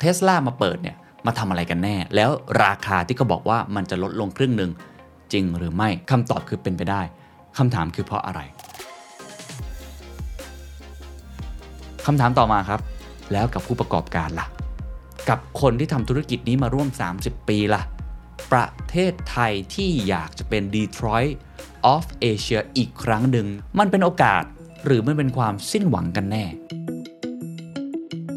เทสลามาเปิดเนี่ยมาทำอะไรกันแน่ แล้วราคาที่เขาบอกว่ามันจะลดลงครึ่งหนึ่งจริงหรือไม่คำตอบคือเป็นไปได้คำถามคือเพราะอะไรคำถามต่อมาครับ แล้วกับผู้ประกอบการล่ะ กับคนที่ทำธุรกิจนี้มาร่วม 30 ปีล่ะ ประเทศไทยที่อยากจะเป็น Detroit of Asia อีกครั้งหนึ่ง มันเป็นโอกาสหรือมันเป็นความสิ้นหวังกันแน่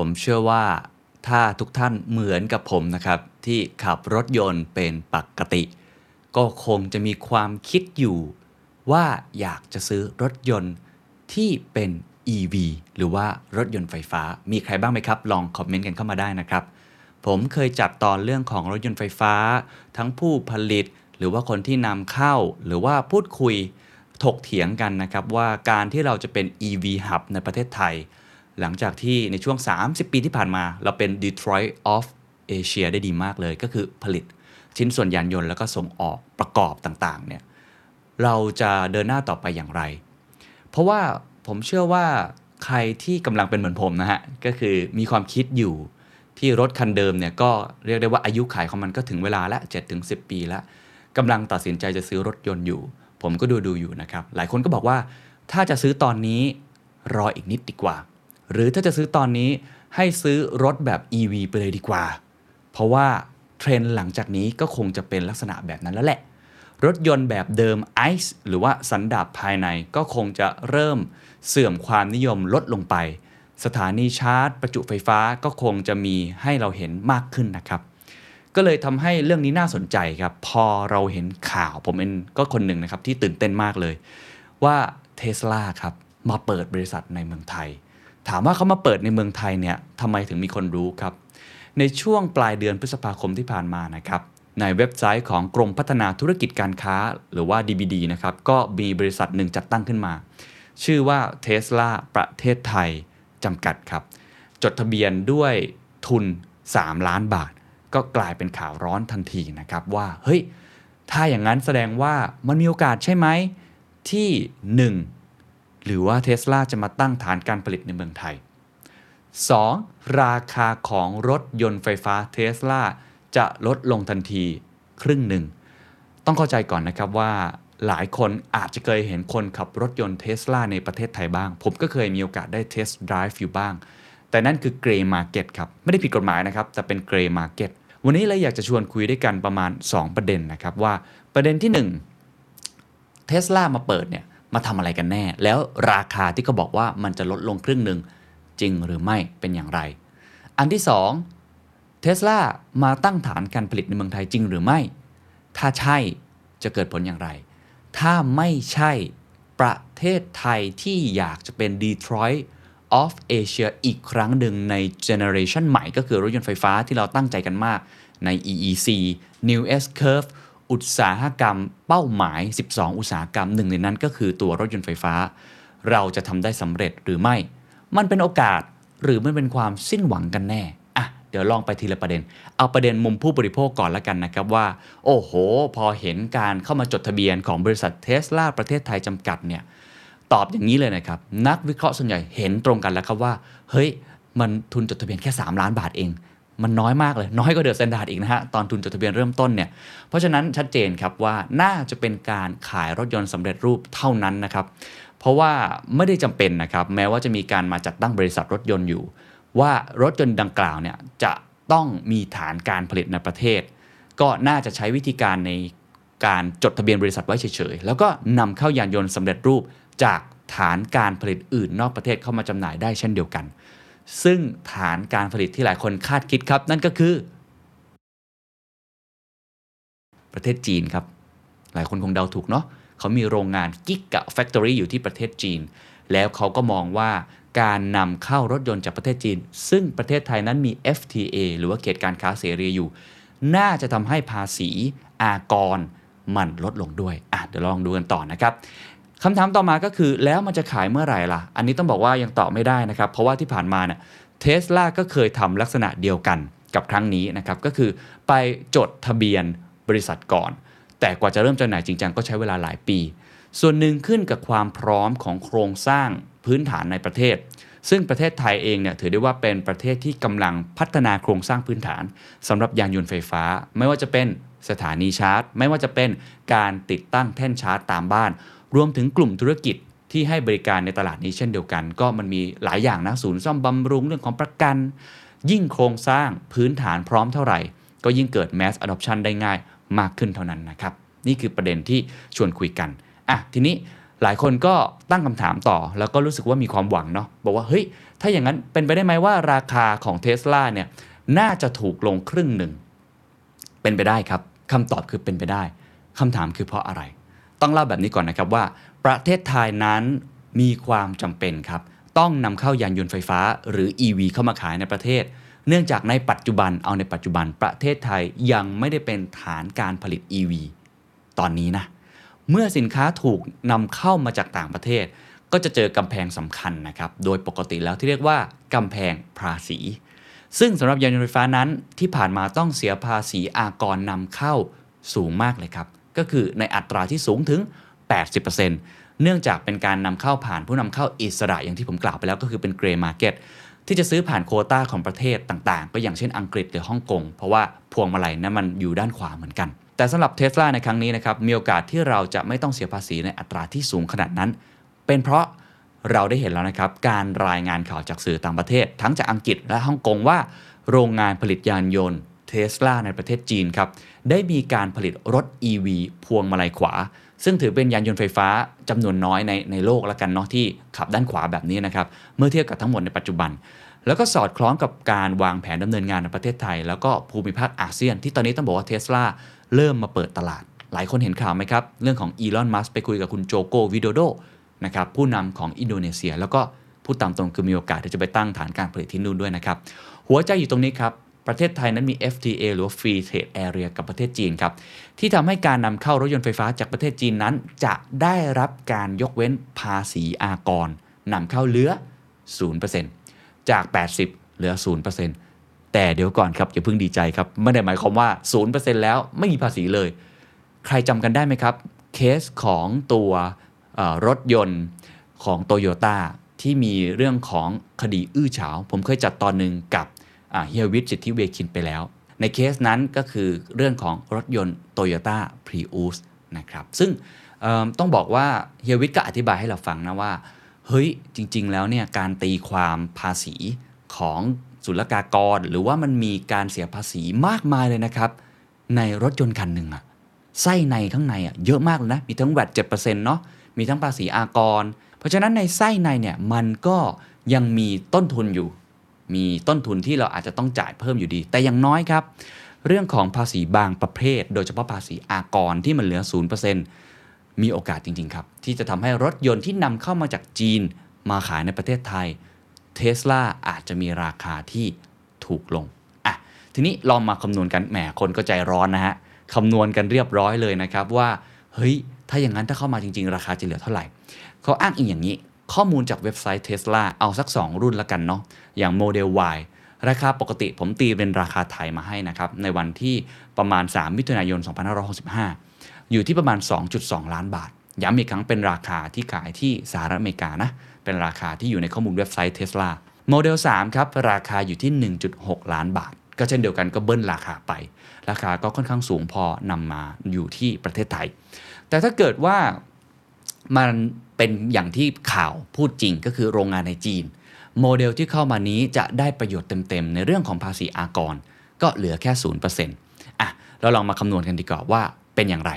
ผมเชื่อว่าถ้าทุกท่านเหมือนกับผมนะครับ ที่ขับรถยนต์เป็นปกติ ก็คงจะมีความคิดอยู่ว่าอยากจะซื้อรถยนต์ที่เป็น EV หรือว่ารถยนต์ไฟฟ้า มีใครบ้างไหมครับ ลองคอมเมนต์กันเข้ามาได้นะครับ ผมเคยจัดตอนเรื่องของรถยนต์ไฟฟ้า ทั้งผู้ผลิต หรือว่าคนที่นำเข้า หรือว่าพูดคุยถกเถียงกันนะครับว่าการที่เราจะเป็น EV Hub ในประเทศไทย หลังจากที่ในช่วง 30 ปีที่ผ่านมา เราเป็น Detroit of Asia ได้ดีมากเลย ก็คือผลิตชิ้นส่วนยานยนต์แล้วก็ส่งออกประกอบต่างๆเนี่ยเราจะเดินหน้าต่อไปอย่างไร เพราะว่าผมเชื่อว่าใครที่กำลังเป็นเหมือนผมนะฮะ ก็คือมีความคิดอยู่ที่รถคันเดิมเนี่ยก็เรียกได้ว่าอายุขายของมันก็ถึงเวลาละ7-10 ปีล้วกำลังตัดสินใจจะซื้อรถยนต์อยู่ ผมก็ดูดูอยู่นะครับ หลายคนก็บอกว่าถ้าจะซื้อตอนนี้รออีกนิดดีกว่า หรือถ้าจะซื้อตอนนี้ให้ซื้อรถแบบ EV ไปเลยดีกว่า เพราะว่าเทรนด์หลังจากนี้ก็คงจะเป็นลักษณะแบบนั้นแล้วแหละ รถยนต์แบบเดิมไอซ์หรือว่าสันดาปภายในก็คงจะเริ่มเสื่อมความนิยมลดลงไป สถานีชาร์จ ประจุไฟฟ้าก็คงจะมีให้เราเห็นมากขึ้นนะครับ ก็เลยทำให้เรื่องนี้น่าสนใจครับ พอเราเห็นข่าวผมเองก็คนหนึ่งนะครับที่ตื่นเต้นมากเลย ว่าเทสลาครับมาเปิดบริษัทในเมืองไทย ถามว่าเขามาเปิดในเมืองไทยเนี่ยทำไมถึงมีคนรู้ครับ ในช่วงปลายเดือนพฤษภาคมที่ผ่านมานะครับในเว็บไซต์ของกรมพัฒนาธุรกิจการค้า หรือว่า DBD นะครับก็มีบริษัทหนึ่งจัดตั้งขึ้นมา ชื่อว่า Tesla ประเทศไทยจำกัดครับ จดทะเบียนด้วยทุน 3 ล้านบาท ก็กลายเป็นข่าวร้อนทันทีนะครับว่า เฮ้ย ถ้าอย่างนั้นแสดงว่ามันมีโอกาสใช่ไหมที่ 1 หรือว่าเทสลาจะมาตั้งฐานการผลิตในเมืองไทย 2. ราคาของรถยนต์ไฟฟ้าเทสลาจะลดลงทันทีครึ่งหนึ่ง ต้องเข้าใจก่อนนะครับว่าหลายคนอาจจะเคยเห็นคนขับรถยนต์เทสลาในประเทศไทยบ้าง ผมก็เคยมีโอกาสได้ test drive อยู่บ้าง แต่นั่นคือ grey market ครับ ไม่ได้ผิดกฎหมายนะครับ แต่เป็น grey market วันนี้เลยอยากจะชวนคุยด้วยกันประมาณ 2 ประเด็นนะครับว่าประเด็นที่1เทสลามาเปิดเนี่ย มาทำอะไรกันแน่ แล้วราคาที่เขาบอกว่ามันจะลดลงครึ่งหนึ่งจริงหรือไม่เป็นอย่างไร อันที่2เทสลามาตั้งฐานการผลิตในเมืองไทยจริงหรือไม่ ถ้าใช่จะเกิดผลอย่างไร ถ้าไม่ใช่ประเทศไทยที่อยากจะเป็น Detroit of Asia อีกครั้งหนึ่งใน generation ใหม่ก็คือรถยนต์ไฟฟ้าที่เราตั้งใจกันมากใน EEC New S Curve อุตสาหกรรมเป้าหมาย 12 อุตสาหกรรมหนึ่งในนั้นก็คือตัวรถยนต์ไฟฟ้า เราจะทำได้สำเร็จหรือไม่ มันเป็นโอกาสหรือมันเป็นความสิ้นหวังกันแน่อะเดี๋ยวลองไปทีละประเด็น เอาประเด็นมุมผู้บริโภคก่อนละกันนะครับว่า โอ้โห พอเห็นการเข้ามาจดทะเบียนของบริษัทเทสลาประเทศไทยจำกัดเนี่ยตอบอย่างนี้เลยนะครับ นักวิเคราะห์ส่วนใหญ่เห็นตรงกันแล้วครับว่า เฮ้ย มันทุนจดทะเบียนแค่ 3 ล้านบาทเอง มันน้อยมากเลย น้อยกว่าเดอะสแตนดาร์ดอีกนะฮะ ตอนทุนจดทะเบียนเริ่มต้นเนี่ย เพราะฉะนั้นชัดเจนครับว่าน่าจะเป็นการขายรถยนต์สำเร็จรูปเท่านั้นนะครับ เพราะว่าไม่ได้จำเป็นนะครับ แม้ว่าจะมีการมาจัดตั้งบริษัทรถยนต์อยู่ ว่ารถยนต์ดังกล่าวเนี่ยจะต้องมีฐานการผลิตในประเทศ ก็น่าจะใช้วิธีการในการจดทะเบียนบริษัทไว้เฉยๆ แล้วก็นำเข้ายานยนต์สำเร็จรูปจากฐานการผลิตอื่นนอกประเทศเข้ามาจำหน่ายได้เช่นเดียวกัน ซึ่งฐานการผลิตที่หลายคนคาดคิดครับ นั่นก็คือ ประเทศจีนครับ หลายคนคงเดาถูกเนาะเขามีโรงงานกิกะแฟคทอรี่อยู่ที่ประเทศจีน แล้วเขาก็มองว่าการนำเข้ารถยนต์จากประเทศจีน ซึ่งประเทศไทยนั้นมี FTA หรือว่าเขตการค้าเสรีอยู่ น่าจะทำให้ภาษีอากรมันลดลงด้วยอะเดี๋ยวลองดูกันต่อนะครับ คำถามต่อมาก็คือแล้วมันจะขายเมื่อไหร่ล่ะ อันนี้ต้องบอกว่ายังตอบไม่ได้นะครับ เพราะว่าที่ผ่านมาเนี่ยเทสลาก็เคยทำลักษณะเดียวกันกับครั้งนี้นะครับ ก็คือไปจดทะเบียนบริษัทก่อน แต่กว่าจะเริ่มจำหน่ายจริงจังก็ใช้เวลาหลายปี ส่วนหนึ่งขึ้นกับความพร้อมของโครงสร้างพื้นฐานในประเทศ ซึ่งประเทศไทยเองเนี่ยถือได้ว่าเป็นประเทศที่กำลังพัฒนาโครงสร้างพื้นฐานสำหรับยานยนต์ไฟฟ้า ไม่ว่าจะเป็นสถานีชาร์จ ไม่ว่าจะเป็นการติดตั้งแท่นชาร์จตามบ้าน รวมถึงกลุ่มธุรกิจที่ให้บริการในตลาดนี้เช่นเดียวกัน ก็มันมีหลายอย่างนะศูนย์ซ่อมบำรุงเรื่องของประกัน ยิ่งโครงสร้างพื้นฐานพร้อมเท่าไหร่ ก็ยิ่งเกิด mass adoption ได้ง่ายมากขึ้นเท่านั้นนะครับ นี่คือประเด็นที่ชวนคุยกันอะทีนี้หลายคนก็ตั้งคำถามต่อ แล้วก็รู้สึกว่ามีความหวังเนาะบอกว่าเฮ้ยถ้าอย่างนั้นเป็นไปได้ไหมว่าราคาของเทสลาเนี่ยน่าจะถูกลงครึ่งหนึ่ง เป็นไปได้ครับคำตอบคือเป็นไปได้คำถามคือเพราะอะไร ต้องเล่าแบบนี้ก่อนนะครับว่า ประเทศไทยนั้นมีความจำเป็นครับ ต้องนำเข้ายานยนต์ไฟฟ้าหรือ EV เข้ามาขายในประเทศ เนื่องจากในปัจจุบันเอาในปัจจุบันประเทศไทยยังไม่ได้เป็นฐานการผลิต EV ตอนนี้นะเมื่อสินค้าถูกนำเข้ามาจากต่างประเทศ ก็จะเจอกำแพงสำคัญนะครับ โดยปกติแล้วที่เรียกว่ากำแพงภาษี ซึ่งสำหรับยานยนต์ไฟฟ้านั้นที่ผ่านมาต้องเสียภาษีอากรนำเข้าสูงมากเลยครับ ก็คือในอัตราที่สูงถึง 80%เนื่องจากเป็นการนำเข้าผ่านผู้นำเข้าอิสระอย่างที่ผมกล่าวไปแล้วก็คือเป็น grey market ที่จะซื้อผ่านโควตาของประเทศต่างๆ ก็อย่างเช่นอังกฤษหรือฮ่องกง เพราะว่าพวงมาลัยนั้นมันอยู่ด้านขวาเหมือนกัน แต่สำหรับเทสลาในครั้งนี้นะครับมีโอกาสที่เราจะไม่ต้องเสียภาษีในอัตราที่สูงขนาดนั้น เป็นเพราะเราได้เห็นแล้วนะครับการรายงานข่าวจากสื่อต่างประเทศ ทั้งจากอังกฤษและฮ่องกงว่า โรงงานผลิตยานยนต์ เทสลาในประเทศจีนครับ ได้มีการผลิตรถ EV พวงมาลัยขวา ซึ่งถือเป็นยานยนต์ไฟฟ้าจำนวนน้อยในในโลกแล้วกันเนาะที่ขับด้านขวาแบบนี้นะครับ เมื่อเทียบกับทั้งหมดในปัจจุบัน แล้วก็สอดคล้องกับการวางแผนดำเนินงานในประเทศไทย แล้วก็ภูมิภาคอาเซียน ที่ตอนนี้ต้องบอกว่าเทสลาเริ่มมาเปิดตลาด หลายคนเห็นข่าวไหมครับ เรื่องของอีลอนมัสก์ไปคุยกับคุณโจโกวิโดโดนะครับผู้นำของอินโดนีเซีย แล้วก็พูดตามตรงคือมีโอกาสที่จะไปตั้งฐานการผลิตที่นู่นด้วยนะครับหัวใจอยู่ตรงนี้ครับ ประเทศไทยนั้นมี FTA หรือ Free Trade Area กับประเทศจีนครับ ที่ทำให้การนำเข้ารถยนต์ไฟฟ้าจากประเทศจีนนั้น จะได้รับการยกเว้นภาษีอากรนำเข้าเหลือ 0%จาก 80 เหลือ 0%แต่เดี๋ยวก่อนครับ อย่าเพิ่งดีใจครับ ไม่ได้หมายความว่า 0%แล้วไม่มีภาษีเลย ใครจำกันได้ไหมครับ เคสของตัวรถยนต์ของโตโยต้าที่มีเรื่องของคดีอื้อฉาว ผมเคยจัดตอนหนึ่งกับ เฮียวิทย์สิทธิเวคินไปแล้ว ในเคสนั้นก็คือเรื่องของรถยนต์ Toyota Prius นะครับ ซึ่งต้องบอกว่าเฮียวิทย์ก็อธิบายให้เราฟังนะว่า เฮ้ยจริง ๆ แล้วเนี่ยการตีความภาษีของศุลกากร หรือว่ามันมีการเสียภาษีมากมายเลยนะครับ ในรถยนต์คันหนึ่งอะไส้ในข้างในอะเยอะมากเลยนะ มีทั้งแวด7%เนาะมีทั้งภาษีอากร เพราะฉะนั้นในไส้ในเนี่ยมันก็ยังมีต้นทุนอยู่ มีต้นทุนที่เราอาจจะต้องจ่ายเพิ่มอยู่ดี แต่อย่างน้อยครับ เรื่องของภาษีบางประเภท โดยเฉพาะภาษีอากรที่มันเหลือ 0%มีโอกาสจริง ๆ ครับ ที่จะทำให้รถยนต์ที่นำเข้ามาจากจีนมาขายในประเทศไทยเทสลาอาจจะมีราคาที่ถูกลงอะทีนี้ลองมาคำนวณกันแหมคนก็ใจร้อนนะฮะคำนวณกันเรียบร้อยเลยนะครับว่าเฮ้ยถ้าอย่างนั้นถ้าเข้ามาจริง ๆ ราคาจะเหลือเท่าไหร่เขาอ้างอิงอย่างนี้ ข้อมูลจากเว็บไซต์ Tesla เอาสัก 2 รุ่นละกันเนาะ อย่างโมเดล Y ราคาปกติผมตีเป็นราคาไทยมาให้นะครับในวันที่ประมาณ 3 มิถุนายน 2565 อยู่ที่ประมาณ 2.2 ล้านบาท ย้ำอีกครั้งเป็นราคาที่ขายที่สหรัฐอเมริกานะ เป็นราคาที่อยู่ในข้อมูลเว็บไซต์ Tesla โมเดล 3 ครับ ราคาอยู่ที่ 1.6 ล้านบาท ก็เช่นเดียวกันก็เบิ้ลราคาไป ราคาก็ค่อนข้างสูงพอนำมาอยู่ที่ประเทศไทย แต่ถ้าเกิดว่ามันเป็นอย่างที่ข่าวพูดจริงก็คือโรงงานในจีน โมเดลที่เข้ามานี้จะได้ประโยชน์เต็มๆ ในเรื่องของภาษีอากร ก็เหลือแค่ 0%อะ เราลองมาคำนวณกันดีกว่าว่าเป็นอย่างไร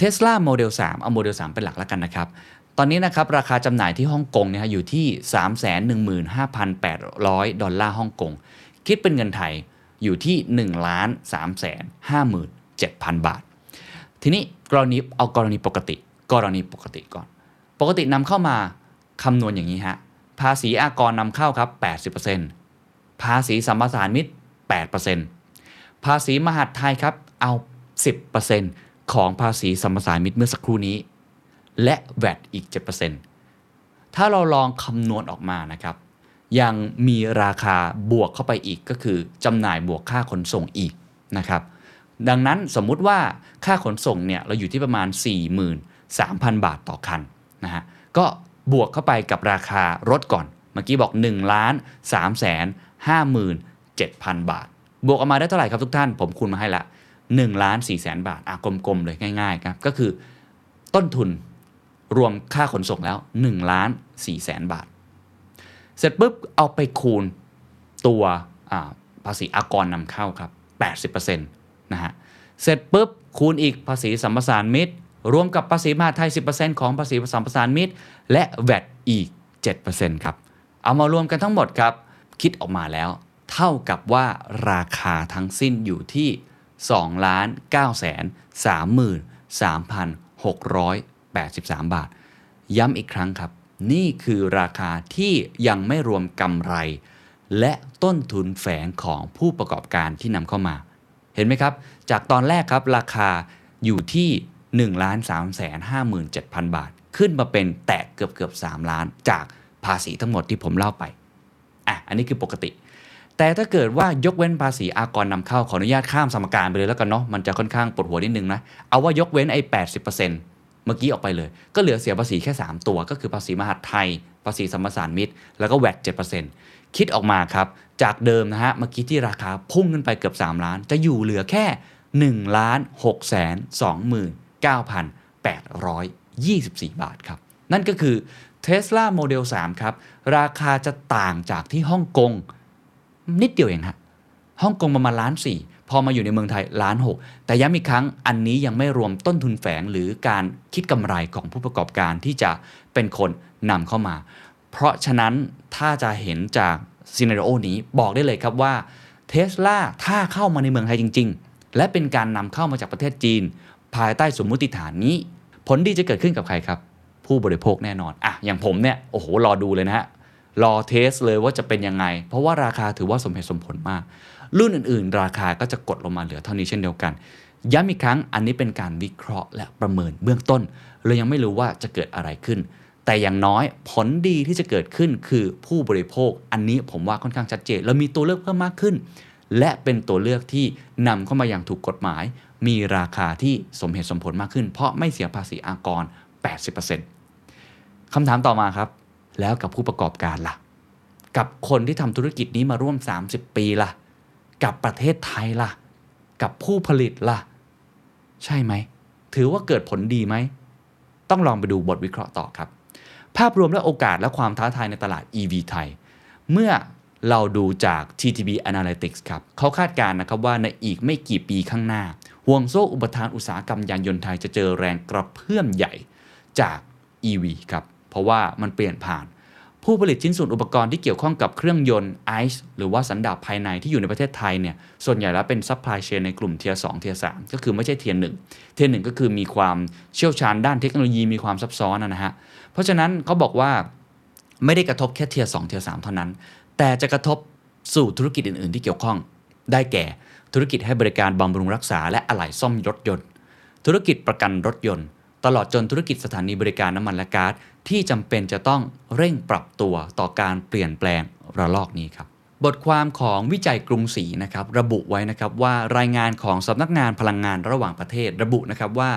Tesla Model 3 เอาโมเดล 3 เป็นหลักแล้วกันนะครับ ตอนนี้นะครับราคาจำหน่ายที่ฮ่องกงเนี่ยฮะอยู่ที่ 315,800 ดอลลาร์ฮ่องกง คิดเป็นเงินไทยอยู่ที่ 1 3 5 7,000 บาท ทีนี้กรณีเอากรณีปกติ กรณีปกติก่อน ปกตินำเข้ามาคำนวณอย่างนี้ฮะ ภาษีอากรนำเข้าครับ 80%ภาษีสัมปทานมิตร 8%ภาษีมหาดไทยครับ เอา 10%ของภาษีสัมปทานมิตรเมื่อสักครู่นี้ และแวดอีก 7%ถ้าเราลองคำนวณออกมานะครับ ยังมีราคาบวกเข้าไปอีกก็คือจำหน่ายบวกค่าขนส่งอีกนะครับ ดังนั้นสมมุติว่าค่าขนส่งเนี่ยเราอยู่ที่ประมาณ 43,000 บาทต่อคันนะฮะก็ บวกเข้าไปกับราคารถก่อน เมื่อกี้บอก1ล้าน3แสน57,000 บาท บวกออกมาได้เท่าไหร่ครับทุกท่าน ผมคูณมาให้ละ1ล้าน4แสนบาทอะกลมๆเลยง่ายๆครับก็คือต้นทุนรวมค่าขนส่งแล้ว1ล้าน4แสนบาท เสร็จปุ๊บเอาไปคูณตัวภาษีอากรนำเข้าครับ 80%นะฮะ เสร็จปุ๊บคูณอีกภาษีสัมปทานมิตร รวมกับภาษีมหาไทย 10%ของภาษีสัมปทานมิตร และแวดอีก 7%ครับ เอามารวมกันทั้งหมดครับ คิดออกมาแล้ว เท่ากับว่าราคาทั้งสิ้นอยู่ที่2ล้าน9แสน33,683 บาท ย้ำอีกครั้งครับ นี่คือราคาที่ยังไม่รวมกำไร และต้นทุนแฝงของผู้ประกอบการที่นำเข้ามา เห็นไหมครับ จากตอนแรกครับราคาอยู่ที่ 1 3 5 7 0 0 0 บาท ขึ้นมาเป็นแตะเกือบเกือบ3ล้าน จากภาษีทั้งหมดที่ผมเล่าไป อะ อันนี้คือปกติ แต่ถ้าเกิดว่ายกเว้นภาษีอากรนำเข้าขออนุญาตข้ามสมการไปเลยแล้วกันเนาะ มันจะค่อนข้างปวดหัวนิดนึงนะ เอาว่ายกเว้นไอ้แปเมื่อกี้ออกไปเลย ก็เหลือเสียภาษีแค่ 3 ตัว ก็คือภาษีมหาดไทย ภาษีสมรสารมิตร แล้วก็แวด7%คิดออกมาครับ จากเดิมนะฮะ เมื่อกี้ที่ราคาพุ่งขึ้นไปเกือบ 3 ล้าน จะอยู่เหลือแค่1ล้าน6มื่น 9,824 บาทครับ นั่นก็คือ Tesla Model 3 ครับ ราคาจะต่างจากที่ฮ่องกง นิดเดียวเองฮะฮ่องกงประมาณล้านสี่พอมาอยู่ในเมืองไทยล้านหแต่ย้ำอีกครั้งอันนี้ยังไม่รวมต้นทุนแฝงหรือการคิดกำไรของผู้ประกอบการที่จะเป็นคนนำเข้ามา เพราะฉะนั้นถ้าจะเห็นจากซีเนอรโอนี้บอกได้เลยครับว่าเทสลาถ้าเข้ามาในเมืองไทยจริง ๆ และเป็นการนำเข้ามาจากประเทศจีน ภายใต้สมมุติฐานนี้ ผลดีจะเกิดขึ้นกับใครครับ ผู้บริโภคแน่นอนอะอย่างผมเนี่ยโอ้โหรอดูเลยนะฮะรอเทสเลยว่าจะเป็นยังไง เพราะว่าราคาถือว่าสมเหตุสมผลมาก รุ่นอื่นๆ ราคาก็จะกดลงมาเหลือเท่านี้เช่นเดียวกัน ย้ำอีกครั้งอันนี้เป็นการวิเคราะห์และประเมินเบื้องต้นเรายังไม่รู้ว่าจะเกิดอะไรขึ้น แต่อย่างน้อยผลดีที่จะเกิดขึ้นคือผู้บริโภค อันนี้ผมว่าค่อนข้างชัดเจนเรามีตัวเลือกเพิ่มมากขึ้น และเป็นตัวเลือกที่นำเข้ามาอย่างถูกกฎหมาย มีราคาที่สมเหตุสมผลมากขึ้น เพราะไม่เสียภาษีอากร 80%คำถามต่อมาครับ แล้วกับผู้ประกอบการล่ะ กับคนที่ทำธุรกิจนี้มาร่วม 30 ปีล่ะ กับประเทศไทยล่ะ กับผู้ผลิตล่ะ ใช่ไหม ถือว่าเกิดผลดีไหม ต้องลองไปดูบทวิเคราะห์ต่อครับ ภาพรวมและโอกาสและความท้าทายในตลาด EV ไทย เมื่อเราดูจาก TTB Analytics ครับ เขาคาดการณ์นะครับว่าในอีกไม่กี่ปีข้างหน้า ห่วงโซ่อุปทานอุตสาหกรรมยานยนต์ไทยจะเจอแรงกระเพื่อมใหญ่จาก EV ครับ เพราะว่ามันเปลี่ยนผ่าน ผู้ผลิตชิ้นส่วนอุปกรณ์ที่เกี่ยวข้องกับเครื่องยนต์ ICE หรือว่าสันดาปภายในที่อยู่ในประเทศไทยเนี่ยส่วนใหญ่แล้วเป็น supply chain ในกลุ่ม tier 2 tier 3 ก็คือไม่ใช่ tier หนึ่ง tier หนึ่งก็คือมีความเชี่ยวชาญด้านเทคโนโลยีมีความซับซ้อนนะฮะเพราะฉะนั้นเขาบอกว่าไม่ได้กระทบแค่ tier 2 tier 3 เท่านั้น แต่จะกระทบสู่ธุรกิจอื่น ๆ ที่เกี่ยวข้องได้แก่ ธุรกิจให้บริการบำรุงรักษาและอะไหล่ซ่อมรถยนต์ ธุรกิจประกันรถยนต์ ตลอดจนธุรกิจสถานีบริการน้ำมันและก๊าซที่จำเป็นจะต้องเร่งปรับตัวต่อการเปลี่ยนแปลงระลอกนี้ครับบทความของวิจัยกรุงศรีนะครับระบุไว้นะครับว่ารายงานของสำนักงานพลังงานระหว่างประเทศ ระบุนะครับว่า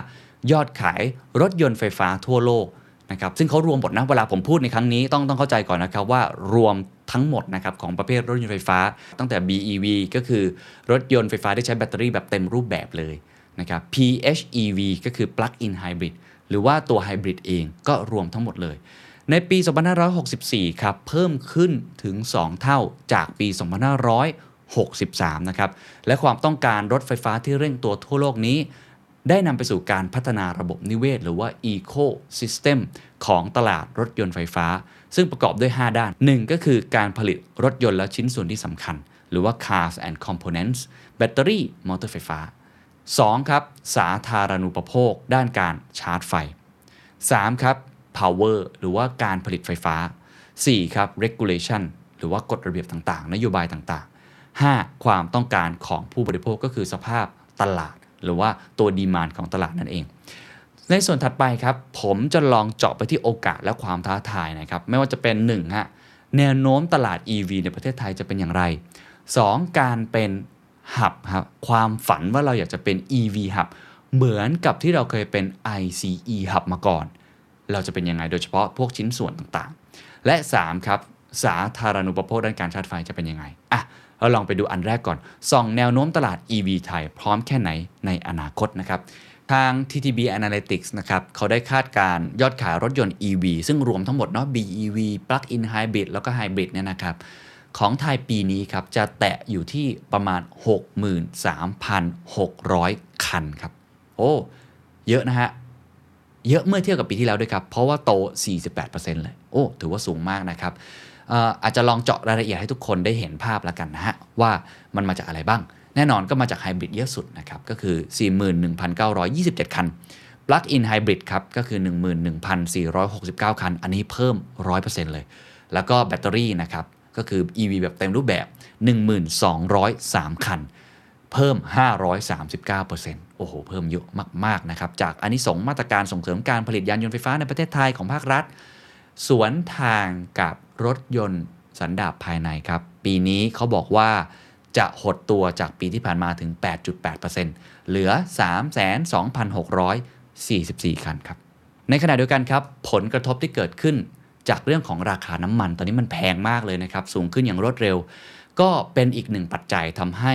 ยอดขายรถยนต์ไฟฟ้าทั่วโลกนะครับซึ่งเขารวมหมดนะเวลาผมพูดในครั้งนี้ต้องต้องเข้าใจก่อนนะครับว่ารวม ทั้งหมดนะครับของประเภทรถยนต์ไฟฟ้า ตั้งแต่ BEV ก็คือรถยนต์ไฟฟ้าที่ใช้แบตเตอรี่แบบเต็มรูปแบบเลยนะครับ PHEV ก็คือ Plug-in Hybrid หรือว่าตัวไฮบริดเองก็รวมทั้งหมดเลย ในปี 2564 ครับ เพิ่มขึ้นถึง 2 เท่าจากปี 2563 นะครับ และความต้องการรถไฟฟ้าที่เร่งตัวทั่วโลกนี้ ได้นำไปสู่การพัฒนาระบบนิเวศ หรือว่า Ecosystem ของตลาดรถยนต์ไฟฟ้า ซึ่งประกอบด้วย 5 ด้าน 1 ก็คือการผลิตรถยนต์และชิ้นส่วนที่สำคัญ หรือว่า cars and components แบตเตอรี่มอเตอร์ไฟฟ้า 2. ครับ สาธารณูปโภค ด้านการชาร์จไฟ 3. ครับ power หรือว่าการผลิตไฟฟ้า 4 ครับ regulation หรือว่ากฎระเบียบต่างๆ นโยบายต่างๆ 5. ความต้องการของผู้บริโภคก็คือสภาพตลาด หรือว่าตัวดีมานของตลาดนั่นเอง ในส่วนถัดไปครับ ผมจะลองเจาะไปที่โอกาสและความท้าทายนะครับ ไม่ว่าจะเป็น1ฮะแนวโน้มตลาด EV ในประเทศไทยจะเป็นอย่างไร 2. การเป็นหับครับความฝันว่าเราอยากจะเป็น EV หับเหมือนกับที่เราเคยเป็น ICE หับมาก่อน เราจะเป็นยังไงโดยเฉพาะพวกชิ้นส่วนต่างๆ และ 3 ครับ สาธารณูปโภคด้านการชาร์จไฟจะเป็นยังไงอะเราลองไปดูอันแรกก่อนส่องแนวโน้มตลาด EV ไทย พร้อมแค่ไหนในอนาคตนะครับ ทาง TTB Analytics นะครับเขาได้คาดการยอดขายรถยนต์ EV ซึ่งรวมทั้งหมดเนาะ BEV Plug-in Hybrid แล้วก็ Hybrid เนี่ยนะครับของไทยปีนี้ครับ จะแตะอยู่ที่ประมาณ 63,600 คันครับ โอ้ เยอะนะฮะ เยอะเมื่อเทียบกับปีที่แล้วด้วยครับ เพราะว่าโต 48%เลย โอ้ ถือว่าสูงมากนะครับอออาจจะลองเจาะรายละเอียดให้ทุกคนได้เห็นภาพแล้วกันนะฮะ ว่ามันมาจากอะไรบ้าง แน่นอนก็มาจากไฮบริดเยอะสุดนะครับก็คือ 41,927 คัน Plug-in Hybrid ครับก็คือ 11,469 คัน อันนี้เพิ่ม 100%เลย แล้วก็แบตเตอรี่นะครับก็คือ EV แบบเต็มรูปแบบ 1,203 คัน เพิ่ม 539%โอ้โห เพิ่มเยอะมาก ๆ นะครับ จากอันนี้สงมาตรการส่งเสริมการผลิตยานยนต์ไฟฟ้าในประเทศไทยของภาครัฐ สวนทางกับรถยนต์สันดาปภายในครับ ปีนี้เขาบอกว่า จะหดตัวจากปีที่ผ่านมาถึง 8.8%เหลือ 32,644 คันครับ ในขณะเดียวกันครับ ผลกระทบที่เกิดขึ้นจากเรื่องของราคาน้ำมัน ตอนนี้มันแพงมากเลยนะครับ สูงขึ้นอย่างรวดเร็ว ก็เป็นอีกหนึ่งปัจจัยทำให้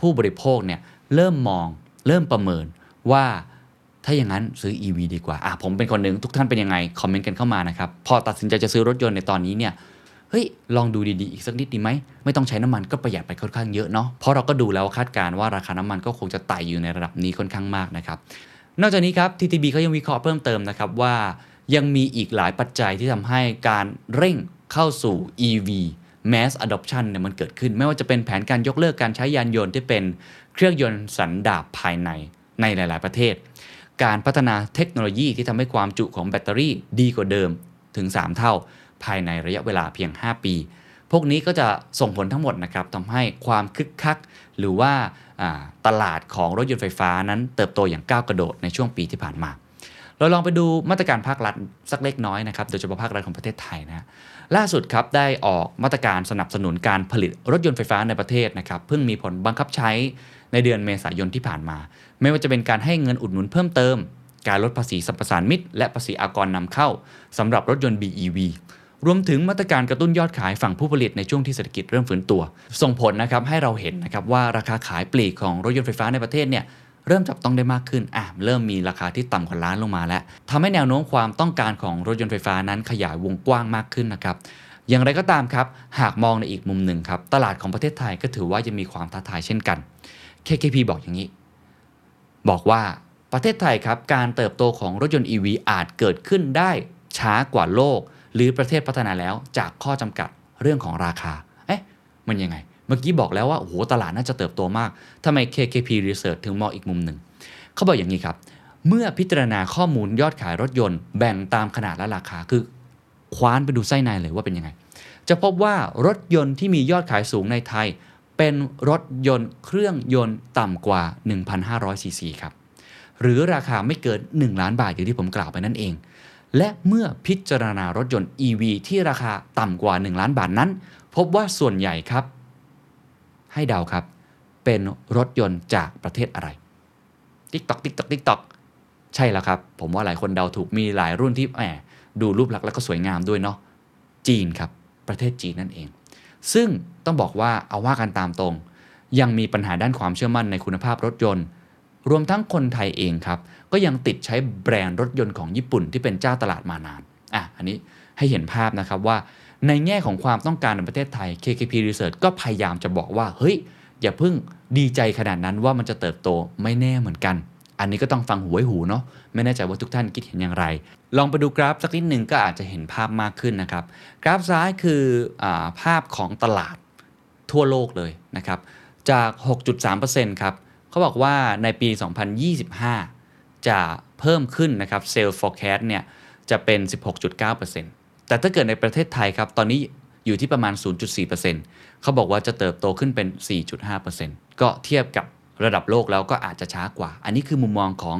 ผู้บริโภคเนี่ยเริ่มมองเริ่มประเมินว่าถ้าอย่างนั้นซื้อ EV ดีกว่า อะผมเป็นคนหนึ่งทุกท่านเป็นยังไง คอมเมนต์กันเข้ามานะครับ พอตัดสินใจจะซื้อรถยนต์ในตอนนี้เนี่ย เฮ้ยลองดูดีๆอีกสักนิดดีไหมไม่ต้องใช้น้ำมันก็ประหยัดไปค่อนข้างเยอะเนาะเพราะเราก็ดูแล้วคาดการณ์ว่าราคาน้ำมันก็คงจะไต่อยู่ในระดับนี้ค่อนข้างมากนะครับนอกจากนี้ครับ TTB เขายังวิเคราะห์เพิ่มเติมนะครับว่ายังมีอีกหลายปัจจัยที่ทำให้การเร่งเข้าสู่ EV mass adoption เนี่ยมันเกิดขึ้น ไม่ว่าจะเป็นแผนการยกเลิกการใช้ยานยนต์ที่เป็นเครื่องยนต์สันดาปภายในในหลาย ๆ ประเทศ การพัฒนาเทคโนโลยีที่ทำให้ความจุของแบตเตอรี่ดีกว่าเดิมถึง 3 เท่า ภายในระยะเวลาเพียง 5 ปี พวกนี้ก็จะส่งผลทั้งหมดนะครับทำให้ความคึกคัก หรือว่าตลาดของรถยนต์ไฟฟ้านั้นเติบโตอย่างก้าวกระโดดในช่วงปีที่ผ่านมา เราลองไปดูมาตรการภาครัฐสักเล็กน้อยนะครับ โดยเฉพาะภาครัฐของประเทศไทยนะฮะล่าสุดครับได้ออกมาตรการสนับสนุนการผลิตรถยนต์ไฟฟ้าในประเทศนะครับเพิ่งมีผลบังคับใช้ในเดือนเมษายนที่ผ่านมา ไม่ว่าจะเป็นการให้เงินอุดหนุนเพิ่มเติม การลดภาษีสัมปทานมิตร และภาษีอากรนำเข้าสำหรับรถยนต์ BEV รวมถึงมาตรการกระตุ้นยอดขายฝั่งผู้ผลิตในช่วงที่เศรษฐกิจเริ่มฟื้นตัว ส่งผลนะครับให้เราเห็นนะครับว่าราคาขายปลีกของรถยนต์ไฟฟ้าในประเทศเนี่ยเริ่มจับต้องได้มากขึ้นอะเริ่มมีราคาที่ต่ำกว่าล้านลงมาแล้วทำให้แนวโน้มความต้องการของรถยนต์ไฟฟ้านั้นขยายวงกว้างมากขึ้นนะครับอย่างไรก็ตามครับ หากมองในอีกมุมหนึ่งครับ ตลาดของประเทศไทยก็ถือว่ายังมีความท้าทายเช่นกัน KKP บอกอย่างนี้ บอกว่าประเทศไทยครับ การเติบโตของรถยนต์ EV อาจเกิดขึ้นได้ช้ากว่าโลก หรือประเทศพัฒนาแล้วจากข้อจำกัดเรื่องของราคา เอ๊ะ มันยังไง เมื่อกี้บอกแล้วว่า โอ้โห ตลาดน่าจะเติบโตมากทำไม KKP Research ถึงมองอีกมุมหนึ่ง เขาบอกอย่างนี้ครับ เมื่อพิจารณาข้อมูลยอดขายรถยนต์แบ่งตามขนาดและราคา คือคว้านไปดูไส้ในเลยว่าเป็นยังไง จะพบว่ารถยนต์ที่มียอดขายสูงในไทย เป็นรถยนต์เครื่องยนต์ต่ำกว่า 1,500ซีซีครับ หรือราคาไม่เกิน 1 ล้านบาทอย่างที่ผมกล่าวไปนั่นเอง และเมื่อพิจารณารถยนต์ EV ที่ราคาต่ำกว่า 1 ล้านบาทนั้น พบว่าส่วนใหญ่ครับ ให้เดาครับ เป็นรถยนต์จากประเทศอะไร tick tock tick tock tick tock ใช่แล้วครับ ผมว่าหลายคนเดาถูกมีหลายรุ่นที่แหมดูรูปลักษณ์แล้วก็สวยงามด้วยเนาะจีนครับ ประเทศจีนนั่นเอง ซึ่งต้องบอกว่าเอาว่ากันตามตรง ยังมีปัญหาด้านความเชื่อมั่นในคุณภาพรถยนต์ รวมทั้งคนไทยเองครับ ก็ยังติดใช้แบรนด์รถยนต์ของญี่ปุ่นที่เป็นเจ้าตลาดมานานอะอันนี้ให้เห็นภาพนะครับว่าในแง่ของความต้องการในประเทศไทย KKP Research ก็พยายามจะบอกว่า เฮ้ย อย่าเพิ่งดีใจขนาดนั้นว่ามันจะเติบโตไม่แน่เหมือนกัน อันนี้ก็ต้องฟังหูไว้หูเนาะ ไม่แน่ใจว่าทุกท่านคิดเห็นอย่างไร ลองไปดูกราฟสักนิดหนึ่งก็อาจจะเห็นภาพมากขึ้นนะครับ กราฟซ้ายคืออาภาพของตลาดทั่วโลกเลยนะครับ จาก 6.3%ครับเขาบอกว่าในปี 2025 จะเพิ่มขึ้นนะครับเซลล์ forecast เนี่ยจะเป็น 16.9%จแต่ถ้าเกิดในประเทศไทยครับ ตอนนี้อยู่ที่ประมาณ 0.4%เขาบอกว่าจะเติบโตขึ้นเป็น 4.5%ก็เทียบกับระดับโลกแล้วก็อาจจะช้ากว่า อันนี้คือมุมมองของ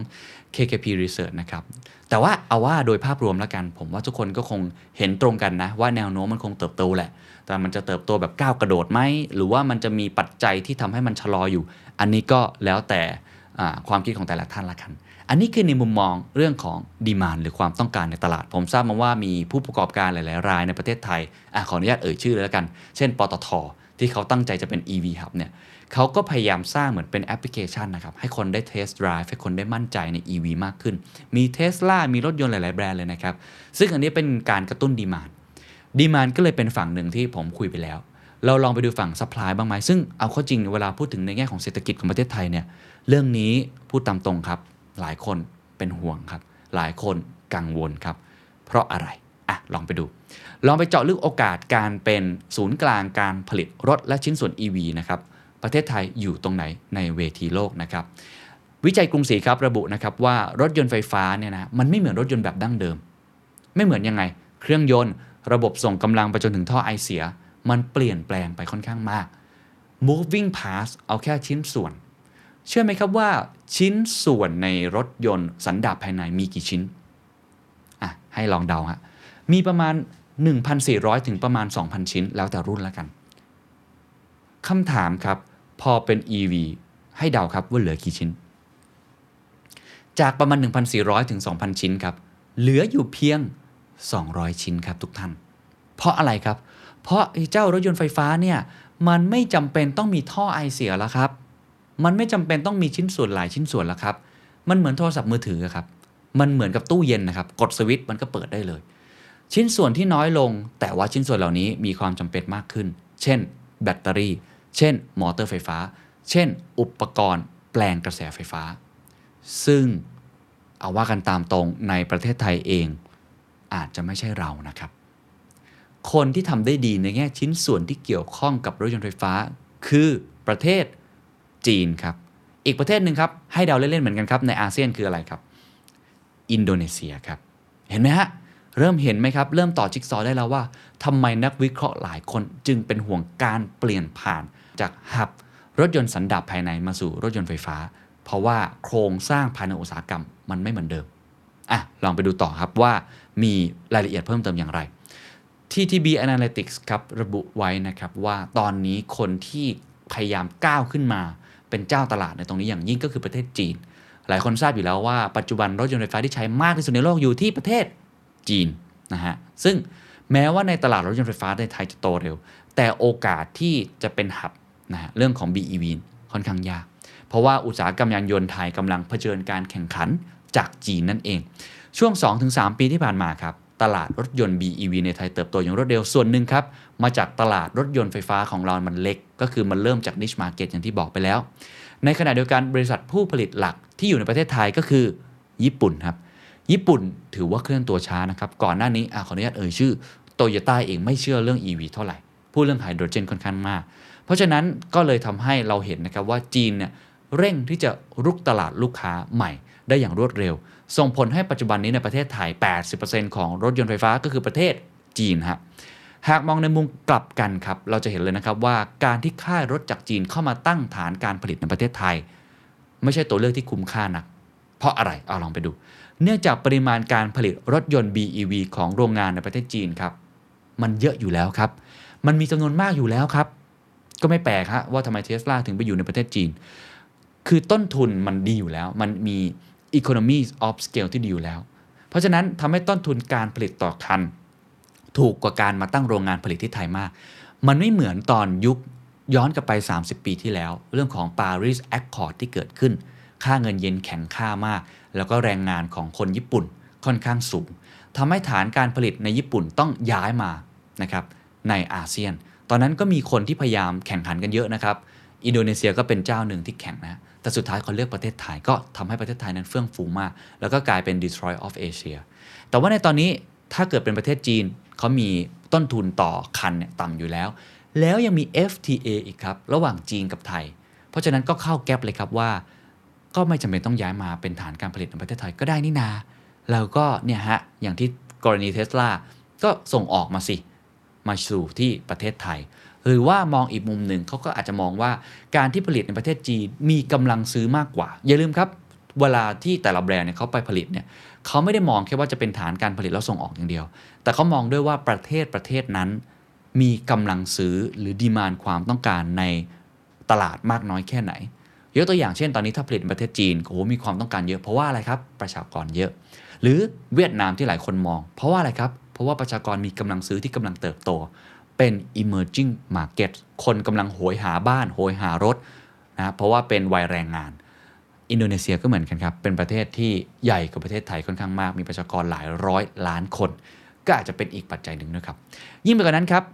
KKP Research นะครับ แต่ว่าเอาว่าโดยภาพรวมแล้วกัน ผมว่าทุกคนก็คงเห็นตรงกันนะ ว่าแนวโน้มมันคงเติบโตแหละ แต่มันจะเติบโตแบบก้าวกระโดดไหม หรือว่ามันจะมีปัจจัยที่ทำให้มันชะลออยู่ อันนี้ก็แล้วแต่ความคิดของแต่ละท่านละกัน อันนี้คือในมุมมองเรื่องของ demand หรือความต้องการในตลาด ผมทราบมาว่ามีผู้ประกอบการหลาย ๆ รายในประเทศไทยอขออนุญาตเอ่ยชื่อเลยแล้วกัน เช่น ปตท ที่เขาตั้งใจจะเป็น EV Hub เนี่ยเขาก็พยายามสร้างเหมือนเป็นแอปพลิเคชันนะครับ ให้คนได้ test drive ให้คนได้มั่นใจใน EV มากขึ้น มีเทสลามีรถยนต์หลาย ๆ แบรนด์เลยนะครับ ซึ่งอันนี้เป็นการกระตุ้น demand demand ก็เลยเป็นฝั่งหนึ่งที่ผมคุยไปแล้ว เราลองไปดูฝั่ง supply บ้างไหมซึ่งเอาเข้าจริงเวลาพูดถึงในแง่ของเศรษฐกิจของประเทศไทยเนี่ยเรื่องนี้พูดตามตรงครับ หลายคนเป็นห่วงครับ หลายคนกังวลครับ เพราะอะไรอะลองไปดู ลองไปเจาะลึกโอกาสการเป็นศูนย์กลางการผลิตรถและชิ้นส่วน EV นะครับประเทศไทยอยู่ตรงไหนในเวทีโลกนะครับวิจัยกรุงศรีครับระบุนะครับว่ารถยนต์ไฟฟ้าเนี่ยนะมันไม่เหมือนรถยนต์แบบดั้งเดิม ไม่เหมือนยังไง เครื่องยนต์ ระบบส่งกำลังไปจนถึงท่อไอเสีย มันเปลี่ยนแปลงไปค่อนข้างมาก moving parts เอาแค่ชิ้นส่วน เชื่อไหมครับว่า ชิ้นส่วนในรถยนต์สันดาปภายในมีกี่ชิ้น อะ ให้ลองเดาฮะ มีประมาณ 1,400 ถึงประมาณ 2,000 ชิ้น แล้วแต่รุ่นแล้วกัน คำถามครับ พอเป็น EV ให้เดาครับว่าเหลือกี่ชิ้น จากประมาณ 1,400 ถึง 2,000 ชิ้นครับ เหลืออยู่เพียง 200 ชิ้นครับทุกท่าน เพราะอะไรครับ เพราะเจ้ารถยนต์ไฟฟ้าเนี่ย มันไม่จำเป็นต้องมีท่อไอเสียแล้วครับ มันไม่จำเป็นต้องมีชิ้นส่วนหลายชิ้นส่วนแล้วครับ มันเหมือนโทรศัพท์มือถือครับ มันเหมือนกับตู้เย็นนะครับ กดสวิตช์มันก็เปิดได้เลย ชิ้นส่วนที่น้อยลง แต่ว่าชิ้นส่วนเหล่านี้มีความจำเป็นมากขึ้น เช่น แบตเตอรี่ เช่น มอเตอร์ไฟฟ้า เช่น อุปกรณ์ แปลงกระแสไฟฟ้า ซึ่งเอาว่ากันตามตรงในประเทศไทยเอง อาจจะไม่ใช่เรานะครับ คนที่ทำได้ดีในแง่ชิ้นส่วนที่เกี่ยวข้องกับรถยนต์ไฟฟ้า คือประเทศ จีนครับ อีกประเทศหนึ่งครับ ให้เดาเล่นๆเหมือนกันครับ ในอาเซียนคืออะไรครับ อินโดนีเซียครับ เห็นไหมฮะ เริ่มเห็นไหมครับ เริ่มต่อจิ๊กซอว์ได้แล้วว่าทำไมนักวิเคราะห์หลายคนจึงเป็นห่วงการเปลี่ยนผ่านจาก hub รถยนต์สันดาปภายในมาสู่รถยนต์ไฟฟ้า เพราะว่าโครงสร้างภายในอุตสาหกรรมมันไม่เหมือนเดิมอะลองไปดูต่อครับว่ามีรายละเอียดเพิ่มเติมอย่างไร TTB Analytics ครับระบุไว้นะครับว่าตอนนี้คนที่พยายามก้าวขึ้นมา เป็นเจ้าตลาดในตรงนี้อย่างยิ่งก็คือประเทศจีน หลายคนทราบอยู่แล้วว่าปัจจุบันรถยนต์ไฟฟ้าที่ใช้มากที่สุดในโลกอยู่ที่ประเทศจีนนะฮะซึ่งแม้ว่าในตลาดรถยนต์ไฟฟ้าในไทยจะโตเร็ว แต่โอกาสที่จะเป็นหับนะฮะเรื่องของ BEV ค่อนข้างยาก เพราะว่าอุตสาหกรรมยานยนต์ไทยกำลังเผชิญการแข่งขันจากจีนนั่นเอง ช่วง 2-3 ปีที่ผ่านมาครับ ตลาดรถยนต์ BEV ในไทยเติบโตอย่างรวดเร็วส่วนหนึ่งครับ มาจากตลาดรถยนต์ไฟฟ้าของเรามันเล็ก ก็คือมันเริ่มจาก niche market อย่างที่บอกไปแล้ว ในขณะเดียวกันบริษัทผู้ผลิตหลักที่อยู่ในประเทศไทยก็คือ ญี่ปุ่นครับ ญี่ปุ่นถือว่าเคลื่อนตัวช้านะครับ ก่อนหน้านี้อขออนุญาตเอ่ยชื่อโตโยต้าเองไม่เชื่อเรื่อง EV เท่าไหร่พูดเรื่องไฮโดรเจนค่อนข้างมาก เพราะฉะนั้นก็เลยทำให้เราเห็นนะครับว่าจีนเนี่ยเร่งที่จะรุกตลาดลูกค้าใหม่ได้อย่างรวดเร็ว ส่งผลให้ปัจจุบันนี้ในประเทศไทย 80%ของรถยนต์ไฟฟ้าก็คือประเทศจีนฮะหากมองในมุมกลับกันครับ เราจะเห็นเลยนะครับว่าการที่ค่ายรถจากจีนเข้ามาตั้งฐานการผลิตในประเทศไทย ไม่ใช่ตัวเลือกที่คุ้มค่านัก เพราะอะไรเอาลองไปดู เนื่องจากปริมาณการผลิตรถยนต์ BEV ของโรงงานในประเทศจีนครับ มันเยอะอยู่แล้วครับ มันมีจำนวนมากอยู่แล้วครับ ก็ไม่แปลกฮะว่าทำไมเทสลาถึงไปอยู่ในประเทศจีน คือต้นทุนมันดีอยู่แล้ว มันมี economies of scale ที่ดีอยู่แล้ว เพราะฉะนั้นทำให้ต้นทุนการผลิตต่อคัน ถูกกว่าการมาตั้งโรงงานผลิตที่ไทยมาก มันไม่เหมือนตอนยุคย้อนกลับไป 30 ปีที่แล้ว เรื่องของ Paris Accord ที่เกิดขึ้น ค่าเงินเยนแข็งค่ามาก แล้วก็แรงงานของคนญี่ปุ่นค่อนข้างสูงทำให้ฐานการผลิตในญี่ปุ่นต้องย้ายมานะครับในอาเซียน ตอนนั้นก็มีคนที่พยายามแข่งขันกันเยอะนะครับ อินโดนีเซียก็เป็นเจ้าหนึ่งที่แข่งนะ แต่สุดท้ายเขาเลือกประเทศไทยก็ทำให้ประเทศไทยนั้นเฟื่องฟูมาก แล้วก็กลายเป็น Detroit of Asia แต่ว่าในตอนนี้ถ้าเกิดเป็นประเทศจีนเขามีต้นทุนต่อคันเนี่ยต่ำอยู่แล้ว แล้วยังมี FTA อีกครับ ระหว่างจีนกับไทย เพราะฉะนั้นก็เข้าแก๊ปเลยครับว่า ก็ไม่จำเป็นต้องย้ายมาเป็นฐานการผลิตในประเทศไทยก็ได้นี่นา แล้วก็เนี่ยฮะอย่างที่กรณีเทสลาก็ส่งออกมาสิ มาสู่ที่ประเทศไทย หรือว่ามองอีกมุมหนึ่งเขาก็อาจจะมองว่าการที่ผลิตในประเทศจีนมีกำลังซื้อมากกว่า อย่าลืมครับ เวลาที่แต่ละแบรนด์เนี่ยเขาไปผลิตเนี่ยเขาไม่ได้มองแค่ว่าจะเป็นฐานการผลิตแล้วส่งออกอย่างเดียว แต่เขามองด้วยว่าประเทศประเทศนั้น มีกำลังซื้อหรือดีมานความต้องการในตลาดมากน้อยแค่ไหนยกตัวอย่างเช่นตอนนี้ถ้าผลิตในประเทศจีนโอ้โหมีความต้องการเยอะเพราะว่าอะไรครับประชากรเยอะ หรือเวียดนามที่หลายคนมอง เพราะว่าอะไรครับ ราะว่าประชากรมีกำลังซื้อที่กำลังเติบโต เป็น emerging market คนกำลังโหยหาบ้าน โหยหารถนะเพราะว่าเป็นวัยแรงงาน อินโดนีเซียก็เหมือนกันครับ เป็นประเทศที่ใหญ่กว่าประเทศไทยค่อนข้างมาก มีประชากรหลายร้อยล้านคน ก็อาจจะเป็นอีกปัจจัยหนึ่งนะครับ ยิ่งไปกว่านั้นครับ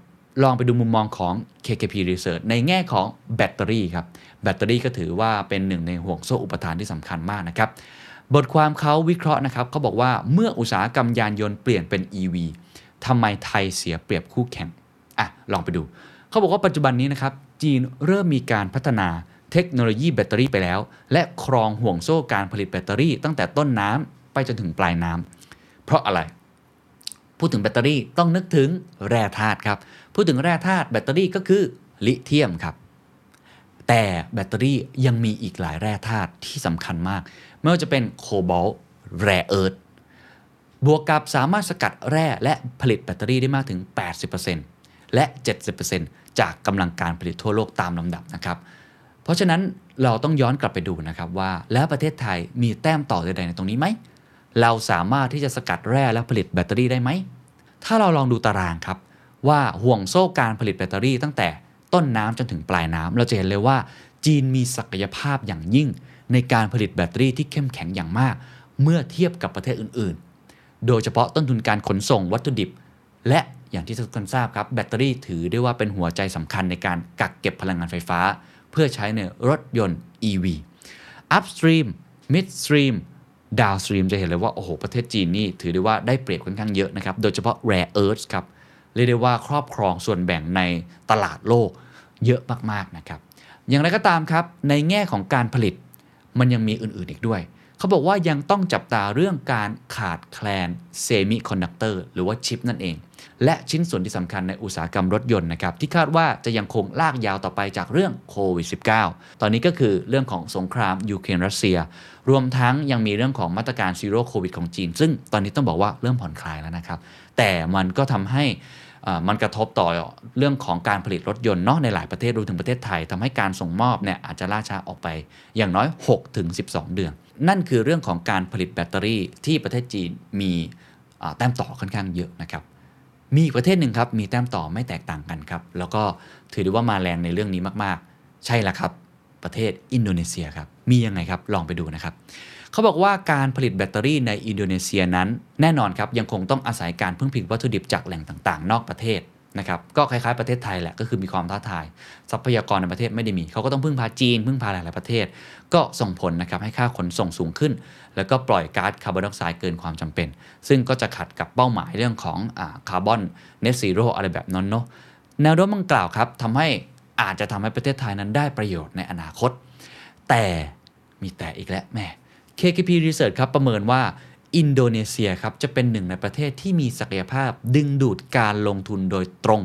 ลองไปดูมุมมองของ KKP Research ในแง่ของแบตเตอรี่ครับ แบตเตอรี่ก็ถือว่าเป็นหนึ่งในห่วงโซ่อุปทานที่สำคัญมากนะครับ บทความเขาวิเคราะห์นะครับเขาบอกว่าเมื่ออุตสาหกรรมยานยนต์เปลี่ยนเป็น EV ทำไมไทยเสียเปรียบคู่แข่งอะลองไปดู เขาบอกว่าปัจจุบันนี้นะครับ จีนเริ่มมีการพัฒนาเทคโนโลยีแบตเตอรี่ไปแล้ว และครองห่วงโซ่การผลิตแบตเตอรี่ ตั้งแต่ต้นน้ำไปจนถึงปลายน้ำเพราะอะไร พูดถึงแบตเตอรี่ต้องนึกถึงแร่ธาตุครับ พูดถึงแร่ธาตุแบตเตอรี่ก็คือลิเธียมครับ แต่แบตเตอรี่ยังมีอีกหลายแร่ธาตุที่สำคัญมาก ไม่ว่าจะเป็นโคบอลต์แร่เอิร์ธบวกกับสามารถสกัดแร่และผลิตแบตเตอรี่ได้มากถึง 80%และ 70%จากกำลังการผลิตทั่วโลกตามลำดับนะครับ เพราะฉะนั้นเราต้องย้อนกลับไปดูนะครับว่าแล้วประเทศไทยมีแต้มต่อใดๆในตรงนี้ไหม เราสามารถที่จะสกัดแร่และผลิตแบตเตอรี่ได้ไหม ถ้าเราลองดูตารางครับว่าห่วงโซ่การผลิตแบตเตอรี่ตั้งแต่ ต้นน้ำจนถึงปลายน้ำเราจะเห็นเลยว่า จีนมีศักยภาพอย่างยิ่ง ในการผลิตแบตเตอรี่ที่เข้มแข็งอย่างมาก เมื่อเทียบกับประเทศอื่นๆ โดยเฉพาะต้นทุนการขนส่งวัตถุดิบ และอย่างที่ทุกคนทราบครับแบตเตอรี่ถือได้ว่าเป็นหัวใจสำคัญในการกักเก็บพลังงานไฟฟ้า เพื่อใช้ในรถยนต์ EV upstream midstream downstream จะเห็นเลยว่า โอ้โห ประเทศจีนนี่ถือได้ว่าได้เปรียบค่อนข้างเยอะนะครับ โดยเฉพาะ rare earths ครับ เรียกได้ว่าครอบครองส่วนแบ่งในตลาดโลก เยอะมากๆนะครับ อย่างไรก็ตามครับ ในแง่ของการผลิตมันยังมีอื่นๆอีกด้วย เขาบอกว่ายังต้องจับตาเรื่องการขาดแคลนเซมิคอนดักเตอร์หรือว่าชิปนั่นเอง และชิ้นส่วนที่สำคัญในอุตสาหกรรมรถยนต์นะครับ ที่คาดว่าจะยังคงลากยาวต่อไปจากเรื่องโควิด -19 ตอนนี้ก็คือเรื่องของสงครามยูเครนรัสเซีย รวมทั้งยังมีเรื่องของมาตรการ zero COVID ของจีน ซึ่งตอนนี้ต้องบอกว่าเริ่มผ่อนคลายแล้วนะครับ แต่มันก็ทำให้ มันกระทบต่อเรื่องของการผลิตรถยนต์เนาะในหลายประเทศรวมถึงประเทศไทยทำให้การส่งมอบเนี่ยอาจจะล่าช้าออกไปอย่างน้อย 6-12 เดือน นั่นคือเรื่องของการผลิตแบตเตอรี่ที่ประเทศจีนมีแต้มต่อค่อนข้างเยอะนะครับมีประเทศหนึ่งครับมีแต้มต่อไม่แตกต่างกันครับแล้วก็ถือได้ว่ามาแรงในเรื่องนี้มากๆ ใช่ละครับ ประเทศอินโดนีเซียครับมียังไงครับลองไปดูนะครับ เขาบอกว่าการผลิตแบตเตอรี่ในอินโดนีเซียนั้น แน่นอนครับยังคงต้องอาศัยการพึ่งพิงวัตถุดิบจากแหล่งต่างๆ นอกประเทศนะครับก็คล้ายๆประเทศไทยแหละก็คือมีความท้าทาย ทรัพยากรในประเทศไม่ได้มี เขาก็ต้องพึ่งพาจีน พึ่งพาหลายๆประเทศ ก็ส่งผลนะครับให้ค่าขนส่งสูงขึ้น แล้วก็ปล่อยก๊าซคาร์บอนไดออกไซด์เกินความจำเป็น ซึ่งก็จะขัดกับเป้าหมายเรื่องของคาร์บอนเน t ซีโร่อะไรแบบนั้นเนาะแนวโน้มดังกล่าวครับทำให้อาจจะทำให้ประเทศไทยนั้นได้ประโยชน์ในอนาคต แต่มีแต่อีกแล้วแม่ KKP Research ครับประเมินว่าอินโดนีเซียครับจะเป็นหนึ่งในประเทศที่มีศักยภาพดึงดูดการลงทุนโดยตรง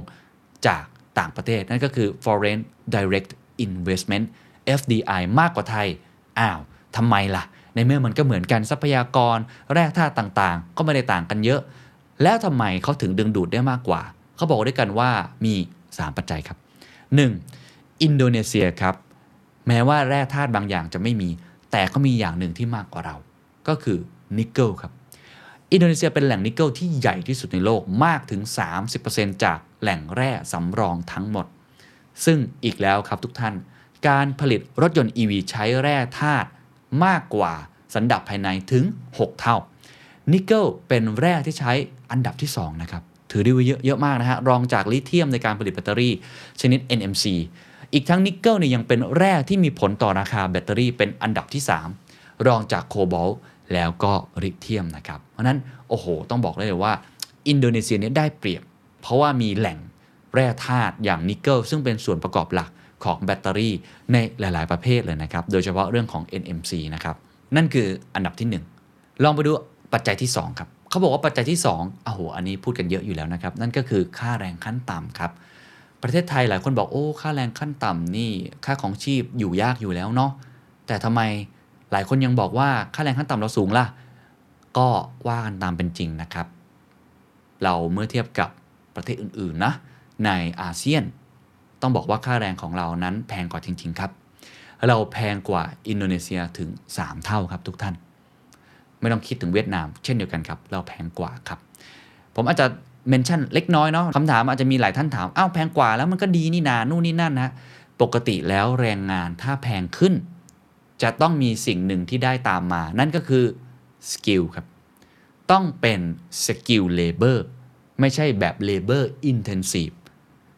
จากต่างประเทศ นั่นก็คือ foreign direct investment FDI มากกว่าไทย อ้าวทำไมล่ะ ในเมื่อมันก็เหมือนกันทรัพยากร แร่ธาตุต่างๆ ก็ไม่ได้ต่างกันเยอะ แล้วทำไมเขาถึงดึงดูดได้มากกว่า เขาบอกด้วยกันว่ามี 3 ปัจจัยครับ 1. อินโดนีเซียครับ แม้ว่าแร่ธาตุบางอย่างจะไม่มี แต่ก็มีอย่างหนึ่งที่มากกว่าเรา ก็คือนิกเกิลครับ อินโดนีเซียเป็นแหล่งนิกเกิลที่ใหญ่ที่สุดในโลกมากถึง 30%จากแหล่งแร่สำรองทั้งหมด ซึ่งอีกแล้วครับทุกท่าน การผลิตรถยนต์ EV ใช้แร่ธาตุมากกว่าสันดาปภายในถึง 6 เท่า นิกเกิลเป็นแร่ที่ใช้อันดับที่ 2 นะครับ ถือได้ว่าเยอะเยอะมากนะฮะ รองจากลิเธียมในการผลิตแบตเตอรี่ ชนิด NMC อีกทั้งนิกเกิลเนี่ยยังเป็นแร่ที่มีผลต่อราคาแบตเตอรี่เป็นอันดับที่ 3 รองจากโคบอลต์แล้วก็ลิเธียมนะครับ เพราะนั้น โอ้โห ต้องบอกเลยว่า อินโดนีเซียเนี่ยได้เปรียบ เพราะว่ามีแหล่งแร่ธาตุอย่างนิกเกิลซึ่งเป็นส่วนประกอบหลักของแบตเตอรี่ในหลาย ๆ ประเภทเลยนะครับ โดยเฉพาะเรื่องของ NMC นะครับ นั่นคืออันดับที่ 1 ลองไปดูปัจจัยที่ 2 ครับ เขาบอกว่าปัจจัยที่2อ้โห อันนี้พูดกันเยอะอยู่แล้วนะครับ นั่นก็คือค่าแรงขั้นต่ำครับ ประเทศไทยหลายคนบอกโอ้ค่าแรงขั้นต่ำนี่ค่าของชีพอยู่ยากอยู่แล้วเนาะแต่ทำไมหลายคนยังบอกว่าค่าแรงขั้นต่ำเราสูงล่ะ ก็ว่ากันตามเป็นจริงนะครับ เราเมื่อเทียบกับประเทศอื่นๆนะในอาเซียน ต้องบอกว่าค่าแรงของเรานั้นแพงกว่าจริง ๆ ครับ เราแพงกว่าอินโดนีเซียถึง 3 เท่าครับทุกท่าน ไม่ต้องคิดถึงเวียดนาม เช่นเดียวกันครับ เราแพงกว่าครับ ผมอาจจะ mention เล็กน้อยเนาะคำถามอาจจะมีหลายท่านถาม อ้าวแพงกว่าแล้วมันก็ดีนี่นา นู่นนี่นั่นนะ ปกติแล้วแรงงานถ้าแพงขึ้น จะต้องมีสิ่งหนึ่งที่ได้ตามมา นั่นก็คือ skill ครับ ต้องเป็น skilled labor ไม่ใช่แบบ labor intensive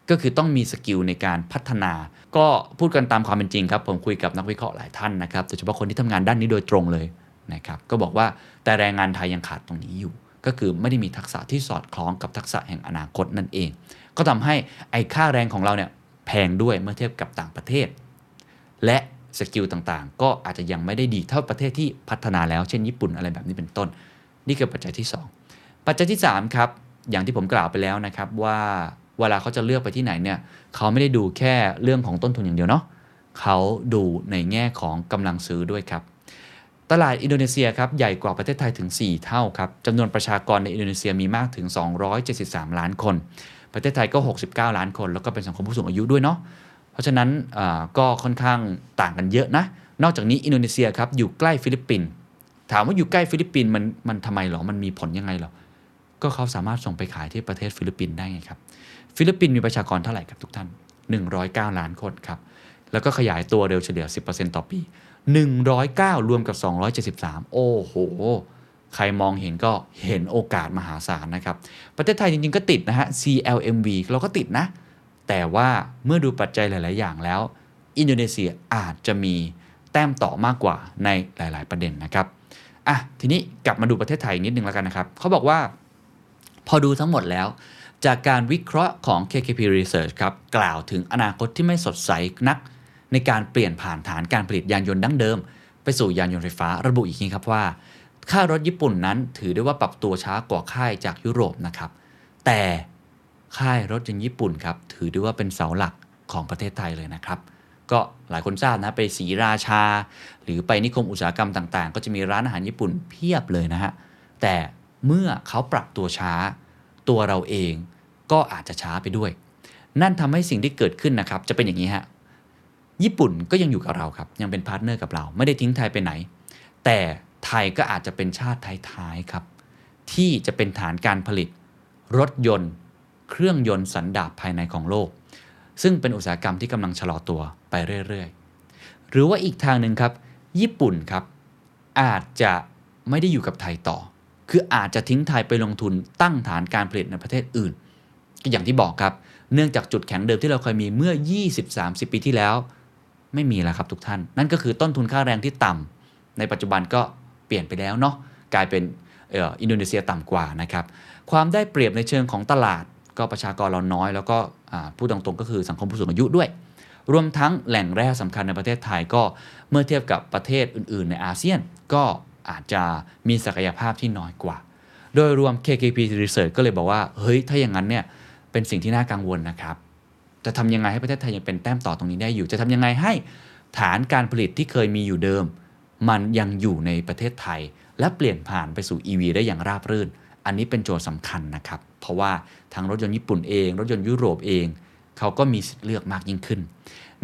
ก็คือต้องมี skill ในการพัฒนา ก็พูดกันตามความเป็นจริงครับ ผมคุยกับนักวิเคราะห์หลายท่านนะครับโดยเฉพาะคนที่ทำงานด้านนี้โดยตรงเลยนะครับ ก็บอกว่าแต่แรงงานไทยยังขาดตรงนี้อยู่ ก็คือไม่ได้มีทักษะที่สอดคล้องกับทักษะแห่งอนาคตนั่นเอง ก็ทำให้ไอ้ค่าแรงของเราเนี่ยแพงด้วยเมื่อเทียบกับต่างประเทศ และ skill ต่างๆ ก็อาจจะยังไม่ได้ดีเท่าประเทศที่พัฒนาแล้วเช่นญี่ปุ่นอะไรแบบนี้เป็นต้น นี่คือปัจจัยที่ 2 ปัจจัยที่3ครับอย่างที่ผมกล่าวไปแล้วนะครับว่าเวลาเขาจะเลือกไปที่ไหนเนี่ยเขาไม่ได้ดูแค่เรื่องของต้นทุนอย่างเดียวเนาะเขาดูในแง่ของกำลังซื้อด้วยครับ ตลาดอินโดนีเซียครับใหญ่กว่าประเทศไทยถึง 4 เท่าครับจำนวนประชากรในอินโดนีเซียมีมากถึง 273 ล้านคน ประเทศไทยก็ 69 ล้านคน แล้วก็เป็นสังคมผู้สูงอายุด้วยเนาะเพราะฉะนั้นก็ค่อนข้างต่างกันเยอะนะ นอกจากนี้อินโดนีเซียครับอยู่ใกล้ฟิลิปปินส์ถามว่าอยู่ใกล้ฟิลิปปินส์มันมันทำไมหรอมันมีผลยังไงหรอก็เขาสามารถส่งไปขายที่ประเทศฟิลิปปินส์ได้ไงครับฟิลิปปินส์มีประชากรเท่าไหร่ครับทุกท่าน 109 ล้านคนครับแล้วก็ขยายตัวเร็วเฉลี่ย 10%ต่อปี 109 รวมกับ 273 โอ้โห ใครมองเห็นก็เห็นโอกาสมหาศาลนะครับ ประเทศไทยจริงๆ ก็ติดนะฮะ CLMV เราก็ติดนะ แต่ว่าเมื่อดูปัจจัยหลาย ๆ อย่างแล้ว อินโดนีเซียอาจจะมีแต้มต่อมากกว่าในหลาย ๆ ประเด็นนะครับ อะ ทีนี้กลับมาดูประเทศไทยนิดนึงแล้วกันนะครับ เขาบอกว่า พอดูทั้งหมดแล้ว จากการวิเคราะห์ของ KKP Research ครับ กล่าวถึงอนาคตที่ไม่สดใสนัก ในการเปลี่ยนผ่านฐานการผลิตยานยนต์ดั้งเดิม ไปสู่ยานยนต์ไฟฟ้าระบุอีกทีครับว่า ค่ารถญี่ปุ่นนั้นถือได้ว่าปรับตัวช้ากว่าค่ายจากยุโรปนะครับ แต่ค่ายรถยนต์ญี่ปุ่นครับถือได้ว่าเป็นเสาหลักของประเทศไทยเลยนะครับ ก็หลายคนทราบนะไปศรีราชา หรือไปนิคมอุตสาหกรรมต่างๆ ก็จะมีร้านอาหารญี่ปุ่นเพียบเลยนะฮะแต่เมื่อเขาปรับตัวช้า ตัวเราเองก็อาจจะช้าไปด้วย นั่นทำให้สิ่งที่เกิดขึ้นนะครับ จะเป็นอย่างนี้ฮะ ญี่ปุ่นก็ยังอยู่กับเราครับ ยังเป็น partner กับเรา ไม่ได้ทิ้งไทยไปไหน แต่ไทยก็อาจจะเป็นชาติท้ายๆครับ ที่จะเป็นฐานการผลิต รถยนต์ เครื่องยนต์สันดาปภายในของโลก ซึ่งเป็นอุตสาหกรรมที่กำลังชะลอตัวไปเรื่อยๆ หรือว่าอีกทางหนึ่งครับ ญี่ปุ่นครับ อาจจะไม่ได้อยู่กับไทยต่อ คืออาจจะทิ้งไทยไปลงทุนตั้งฐานการผลิตในประเทศอื่น อย่างที่บอกครับ เนื่องจากจุดแข็งเดิมที่เราเคยมีเมื่อ 20-30 ปีที่แล้ว ไม่มีแล้วครับทุกท่าน นั่นก็คือต้นทุนค่าแรงที่ต่ำในปัจจุบันก็เปลี่ยนไปแล้วเนาะกลายเป็นอินโดนีเซียต่ำกว่านะครับความได้เปรียบในเชิงของตลาด ก็ประชากรเราน้อย แล้วก็พูดตรงๆก็คือสังคมผู้สูงอายุด้วย รวมทั้งแหล่งแร่สำคัญในประเทศไทยก็เมื่อเทียบกับประเทศอื่น ๆ ในอาเซียนก็อาจจะมีศักยภาพที่น้อยกว่า โดยรวม KKP Research ก็เลยบอกว่า เฮ้ย ถ้าอย่างนั้นเนี่ย เป็นสิ่งที่น่ากังวลนะครับ จะทำยังไงให้ประเทศไทยยังเป็นแต้มต่อตรงนี้ได้อยู่ จะทำยังไงให้ฐานการผลิตที่เคยมีอยู่เดิม มันยังอยู่ในประเทศไทย และเปลี่ยนผ่านไปสู่ EV ได้อย่างราบรื่น อันนี้เป็นโจทย์สำคัญนะครับ เพราะว่าทางรถยนต์ญี่ปุ่นเอง รถยนต์ยุโรปเอง เขาก็มีสิทธิ์เลือกมากยิ่งขึ้น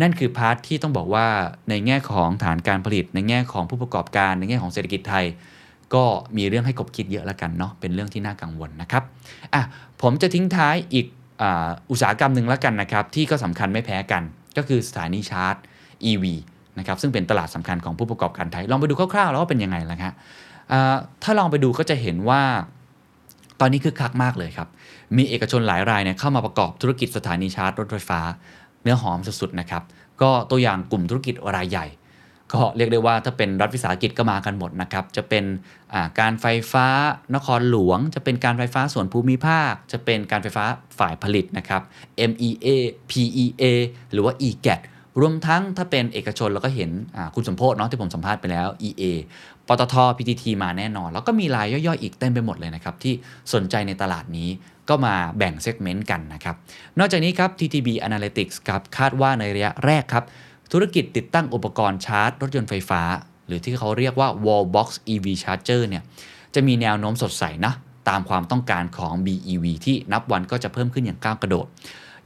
นั่นคือพาร์ทที่ต้องบอกว่าในแง่ของฐานการผลิต ในแง่ของผู้ประกอบการในแง่ของเศรษฐกิจไทยก็มีเรื่องให้กบคิดเยอะแล้วกันเนาะเป็นเรื่องที่น่ากังวลนะครับอะผมจะทิ้งท้ายอีก อุตสาหกรรมหนึ่งแล้วกันนะครับ ที่ก็สำคัญไม่แพ้กัน ก็คือสถานีชาร์จ EV นะครับซึ่งเป็นตลาดสำคัญของผู้ประกอบการไทย ลองไปดูคร่าวๆ แล้วว่าเป็นยังไงล่ะครับถ้าลองไปดูก็จะเห็นว่าตอนนี้คือคักมากเลยครับ มีเอกชนหลายรายเนี่ยเข้ามาประกอบธุรกิจสถานีชาร์จรถไฟฟ้า เนื้อหอมสุดๆนะครับ ก็ตัวอย่างกลุ่มธุรกิจรายใหญ่ ก็เรียกได้ว่าถ้าเป็นรัฐวิสาหกิจก็มากันหมดนะครับ จะเป็นการไฟฟ้านครหลวง จะเป็นการไฟฟ้าส่วนภูมิภาค จะเป็นการไฟฟ้าฝ่ายผลิตนะครับ MEA PEA หรือว่า EGAT รวมทั้งถ้าเป็นเอกชนเราก็เห็นคุณสมโพศเนาะที่ผมสัมภาษณ์ไปแล้ว EA ปตท PTT มาแน่นอน แล้วก็มีรายย่อยๆ อีกเต็มไปหมดเลยนะครับ ที่สนใจในตลาดนี้ก็มาแบ่งเซกเมนต์กันนะครับ นอกจากนี้ครับ TTB Analytics ครับคาดว่าในระยะแรกครับ ธุรกิจติดตั้งอุปกรณ์ชาร์จ รถยนต์ไฟฟ้า หรือที่เขาเรียกว่า wall box EV charger เนี่ยจะมีแนวโน้มสดใสนะตามความต้องการของ BEV ที่นับวันก็จะเพิ่มขึ้นอย่างก้าวกระโดด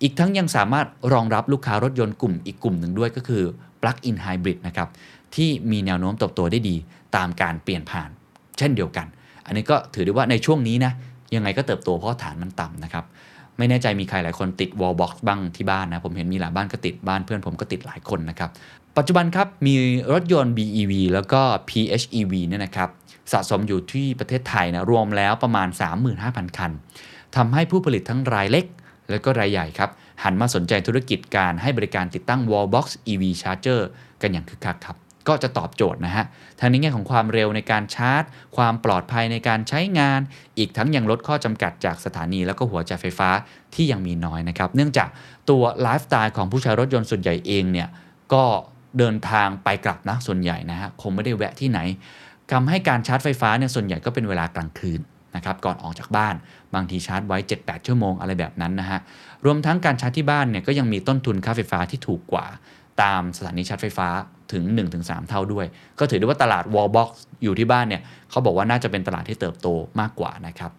อีกทั้งยังสามารถรองรับลูกค้ารถยนต์กลุ่มอีกกลุ่มหนึ่งด้วยก็คือ plug-in hybrid นะครับที่มีแนวโน้มเติบโตได้ดีตามการเปลี่ยนผ่าน เช่นเดียวกัน อันนี้ก็ถือได้ว่าในช่วงนี้นะยังไงก็เติบโตเพราะฐานมันต่ำนะครับ ไม่แน่ใจมีใครหลายคนติด wall box บ้างที่บ้านนะ ผมเห็นมีหลายบ้านก็ติดบ้านเพื่อนผมก็ติดหลายคนนะครับ ปัจจุบันครับ มีรถยนต์ BEV แล้วก็ PHEV เนี่ยนะครับสะสมอยู่ที่ประเทศไทยนะรวมแล้วประมาณ 35,000 คันทำให้ผู้ผลิตทั้งรายเล็ก และก็รายใหญ่ครับ หันมาสนใจธุรกิจการให้บริการติดตั้ง wall box EV charger กันอย่างคึกคักครับ ก็จะตอบโจทย์นะฮะทั้งในแง่ของความเร็วในการชาร์จ ความปลอดภัยในการใช้งาน อีกทั้งยังลดข้อจำกัดจากสถานี แล้วก็หัวจ่ายไฟฟ้าที่ยังมีน้อยนะครับ เนื่องจากตัวไลฟ์สไตล์ของผู้ใช้รถยนต์ส่วนใหญ่เองเนี่ยก็เดินทางไปกลับนะส่วนใหญ่นะฮะคงไม่ได้แวะที่ไหนทำให้การชาร์จไฟฟ้าเนี่ยส่วนใหญ่ก็เป็นเวลากลางคืนนะครับก่อนออกจากบ้าน บางทีชาร์จไว้ 7-8 ชั่วโมงอะไรแบบนั้นนะฮะรวมทั้งการชาร์จที่บ้านเนี่ยก็ยังมีต้นทุนค่าไฟฟ้าที่ถูกกว่า ตามสถานีชาร์จไฟฟ้า ถึง 1-3 เท่าด้วย ก็ถือได้ว่าตลาด wall box อยู่ที่บ้านเนี่ยเขาบอกว่าน่าจะเป็นตลาดที่เติบโตมากกว่านะครับ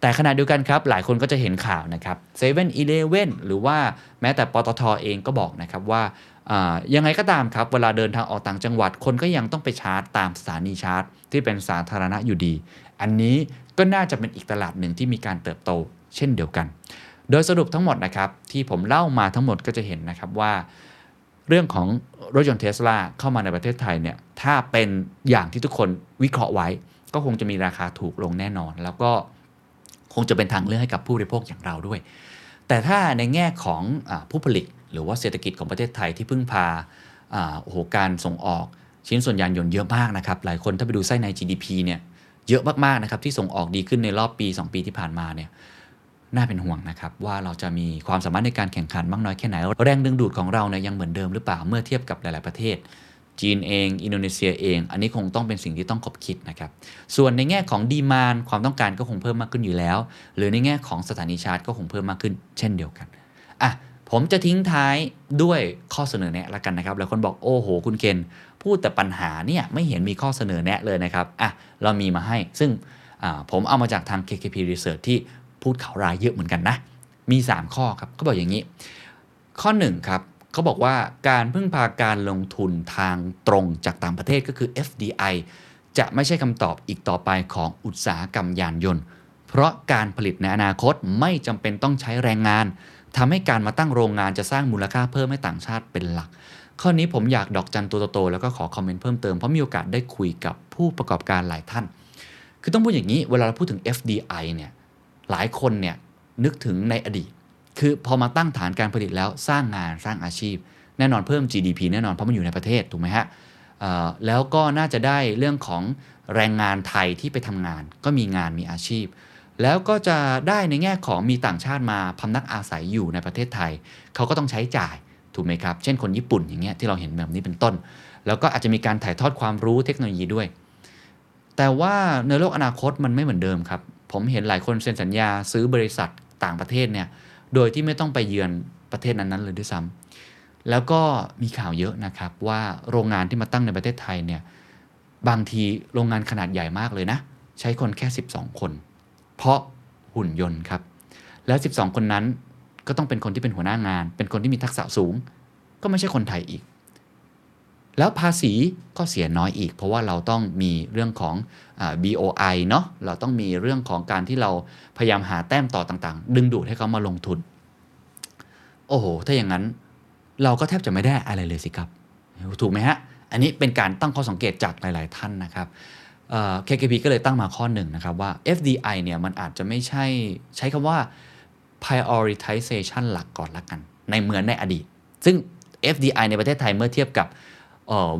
แต่ขณะเดียวกันครับ หลายคนก็จะเห็นข่าวนะครับเซเว่นอีเลเว่นหรือว่าแม้แต่ปตทเองก็บอกนะครับว่ายังไงก็ตามครับ เวลาเดินทางออกต่างจังหวัดคนก็ยังต้องไปชาร์จตามสถานีชาร์จ ที่เป็นสาธารณะอยู่ดี อันนี้ก็น่าจะเป็นอีกตลาดหนึ่งที่มีการเติบโตเช่นเดียวกัน โดยสรุปทั้งหมดนะครับที่ผมเล่ามาทั้งหมดก็จะเห็นนะครับว่า เรื่องของรถยนต์เทสลาเข้ามาในประเทศไทยเนี่ยถ้าเป็นอย่างที่ทุกคนวิเคราะห์ไว้ ก็คงจะมีราคาถูกลงแน่นอน แล้วก็คงจะเป็นทางเลือกให้กับผู้บริโภคอย่างเราด้วย แต่ถ้าในแง่ของอผู้ผลิต หรือว่าเศรษฐกิจของประเทศไทยที่พึ่งพาโอ้โหการส่งออกชิ้นส่วนยานยนต์เยอะมากนะครับ หลายคนถ้าไปดูไส้ใน GDP เนี่ยเยอะมากๆนะครับที่ส่งออกดีขึ้นในรอบปี 2 ปีที่ผ่านมาเนี่ย น่าเป็นห่วงนะครับว่าเราจะมีความสามารถในการแข่งขันมากน้อยแค่ไหน แรงดึงดูดของเราเนี่ยยังเหมือนเดิมหรือเปล่าเมื่อเทียบกับหลาย ๆ ประเทศ จีนเอง อินโดนีเซียเอง อันนี้คงต้องเป็นสิ่งที่ต้องคบคิดนะครับ ส่วนในแง่ของดีมานความต้องการก็คงเพิ่มมากขึ้นอยู่แล้ว หรือในแง่ของสถานีชาร์จก็คงเพิ่มมากขึ้น เช่นเดียวกันอะผมจะทิ้งท้ายด้วยข้อเสนอแนะละกันนะครับหลายคนบอกโอ้โห คุณเคนพูดแต่ปัญหาเนี่ยไม่เห็นมีข้อเสนอแนะเลยนะครับอะเรามีมาให้ ซึ่งผมเอามาจากทาง KKP Research ที่ พูดข่าวร้ายเยอะเหมือนกันนะ มี 3 ข้อครับเขาบอกอย่างนี้ ข้อ1ครับเขาบอกว่าการพึ่งพาการลงทุนทางตรงจากต่างประเทศก็คือ FDI จะไม่ใช่คำตอบอีกต่อไปของอุตสาหกรรมยานยนต์ เพราะการผลิตในอนาคตไม่จำเป็นต้องใช้แรงงานทำให้การมาตั้งโรงงานจะสร้างมูลค่าเพิ่มให้ต่างชาติเป็นหลัก ข้อนี้ผมอยากดอกจันตัวโตๆแล้วก็ขอคอมเมนต์เพิ่มเติมเพราะมีโอกาสได้คุยกับผู้ประกอบการหลายท่าน คือต้องพูดอย่างนี้เวลาเราพูดถึง FDI เนี่ย หลายคนเนี่ยนึกถึงในอดีต คือพอมาตั้งฐานการผลิตแล้วสร้างงานสร้างอาชีพ แน่นอนเพิ่ม GDP แน่นอนเพราะมันอยู่ในประเทศถูกไหมฮะแล้วก็น่าจะได้เรื่องของแรงงานไทยที่ไปทำงาน ก็มีงานมีอาชีพ แล้วก็จะได้ในแง่ของมีต่างชาติมาพำนักอาศัยอยู่ในประเทศไทย เขาก็ต้องใช้จ่ายถูกไหมครับ เช่นคนญี่ปุ่นอย่างเงี้ยที่เราเห็นแบบนี้เป็นต้น แล้วก็อาจจะมีการถ่ายทอดความรู้เทคโนโลยีด้วย แต่ว่าในโลกอนาคตมันไม่เหมือนเดิมครับ ผมเห็นหลายคนเซ็นสัญญาซื้อบริษัทต่างประเทศเนี่ย โดยที่ไม่ต้องไปเยือนประเทศนั้นๆเลยด้วยซ้ำแล้วก็มีข่าวเยอะนะครับว่าโรงงานที่มาตั้งในประเทศไทยเนี่ย บางทีโรงงานขนาดใหญ่มากเลยนะ ใช้คนแค่ 12 คน เพราะหุ่นยนต์ครับ แล้ว 12 คนนั้นก็ต้องเป็นคนที่เป็นหัวหน้างาน เป็นคนที่มีทักษะสูง ก็ไม่ใช่คนไทยอีก แล้วภาษีก็เสียน้อยอีก เพราะว่าเราต้องมีเรื่องของอ BOI เนาะเราต้องมีเรื่องของการที่เราพยายามหาแต้มต่อต่างๆ ดึงดูดให้เขามาลงทุน โอ้โห ถ้าอย่างนั้นเราก็แทบจะไม่ได้อะไรเลยสิครับ ถูกไหมฮะ อันนี้เป็นการตั้งข้อสังเกตจากหลาย ๆ ท่านนะครับ KKP ก็เลยตั้งมาข้อหนึ่งนะครับว่า FDI เนี่ยมันอาจจะไม่ใช่ใช้คำว่า prioritization หลักก่อนละกัน ในเหมือนในอดีต ซึ่ง FDI ในประเทศไทยเมื่อเทียบกับ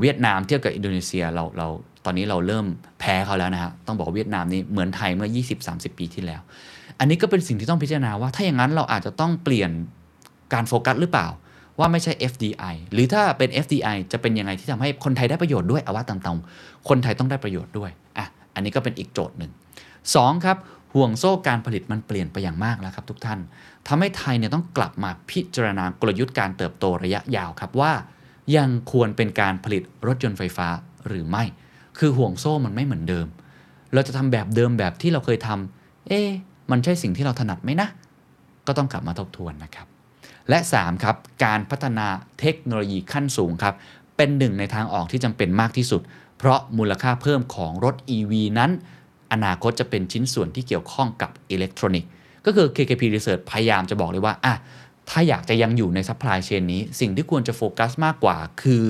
เวียดนามเทียบกับอินโดนีเซียเราเราตอนนี้เราเริ่มแพ้เขาแล้วนะฮะต้องบอกเวียดนามนี่เหมือนไทยเมื่อ 20-30 ปีที่แล้ว อันนี้ก็เป็นสิ่งที่ต้องพิจารณาว่า ถ้าอย่างนั้นเราอาจจะต้องเปลี่ยนการโฟกัสหรือเปล่า ว่าไม่ใช่ FDI หรือถ้าเป็น FDI จะเป็นยังไงที่ทำให้คนไทยได้ประโยชน์ด้วยเอาว่าตามๆคนไทยต้องได้ประโยชน์ด้วยอะอันนี้ก็เป็นอีกโจทย์หนึ่งสองครับห่วงโซ่การผลิตมันเปลี่ยนไปอย่างมากแล้วครับทุกท่านทำให้ไทยเนี่ยต้องกลับมาพิจารณากลยุทธ์การเติบโตระยะยาวครับว่า ยังควรเป็นการผลิตรถยนต์ไฟฟ้าหรือไม่ คือห่วงโซ่มันไม่เหมือนเดิม เราจะทำแบบเดิมแบบที่เราเคยทำเอ๊มันใช่สิ่งที่เราถนัดไหมนะ ก็ต้องกลับมาทบทวนนะครับ และ 3 ครับ การพัฒนาเทคโนโลยีขั้นสูงครับ เป็นหนึ่งในทางออกที่จำเป็นมากที่สุด เพราะมูลค่าเพิ่มของรถ EV นั้น อนาคตจะเป็นชิ้นส่วนที่เกี่ยวข้องกับอิเล็กทรอนิกส์ ก็คือ KKP Research พยายามจะบอกเลยว่าอะ ถ้าอยากจะยังอยู่ใน supply chain นี้ สิ่งที่ควรจะโฟกัสมากกว่า คือ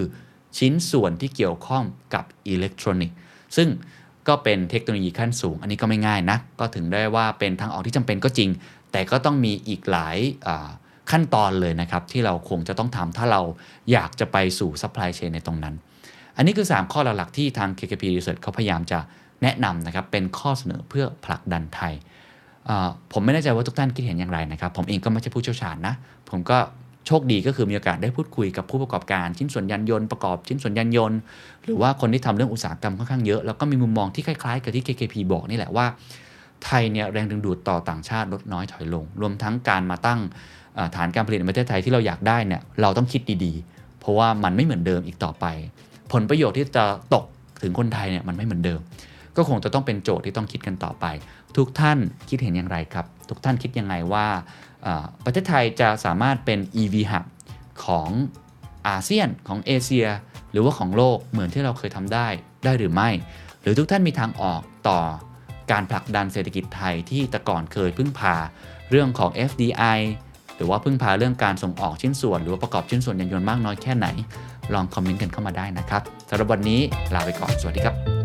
ชิ้นส่วนที่เกี่ยวข้องกับอิเล็กทรอนิกส์ซึ่งก็เป็นเทคโนโลยีขั้นสูง อันนี้ก็ไม่ง่ายนะ ก็ถือได้ว่าเป็นทางออกที่จำเป็นก็จริง แต่ก็ต้องมีอีกหลายขั้นตอนเลยนะครับ ที่เราคงจะต้องทำถ้าเราอยากจะไปสู่ supply chain ในตรงนั้น อันนี้คือ 3 ข้อหลักๆที่ทาง KKP Research เขาพยายามจะแนะนำนะครับ เป็นข้อเสนอเพื่อผลักดันไทย ผมไม่แน่ใจว่าทุกท่านคิดเห็นอย่างไรนะครับ ผมเองก็ไม่ใช่ผู้เชี่ยวชาญนะ ผมก็โชคดีก็คือมีโอกาสได้พูดคุยกับผู้ประกอบการชิ้นส่วนยานยนต์ประกอบชิ้นส่วนยานยนต์ หรือว่าคนที่ทำเรื่องอุตสาหกรรมค่อนข้างเยอะ แล้วก็มีมุมมองที่คล้ายๆ กับที่ KKP บอกนี่แหละว่า ไทยเนี่ยแรงดึงดูดต่อต่างชาติลดน้อยถอยลง รวมทั้งการมาตั้งฐานการผลิตในประเทศไทยที่เราอยากได้เนี่ยเราต้องคิดดีๆ เพราะว่ามันไม่เหมือนเดิมอีกต่อไป ผลประโยชน์ที่จะตกถึงคนไทยเนี่ยมันไม่เหมือนเดิม ก็คงจะต้องเป็นโจทย์ที่ต้องคิดกันต่อไป ทุกท่านคิดเห็นอย่างไรครับ ทุกท่านคิดยังไงว่าประเทศไทยจะสามารถเป็น EV hub ของอาเซียนของเอเชีย หรือว่าของโลกเหมือนที่เราเคยทำได้ได้หรือไม่ หรือทุกท่านมีทางออกต่อการผลักดันเศรษฐกิจไทยที่แต่ก่อนเคยพึ่งพาเรื่องของ FDI หรือว่าพึ่งพาเรื่องการส่งออกชิ้นส่วน หรือว่าประกอบชิ้นส่วนยานยนต์มากน้อยแค่ไหน ลองคอมเมนต์กันเข้ามาได้นะครับสำหรับวันนี้ลาไปก่อนสวัสดีครับ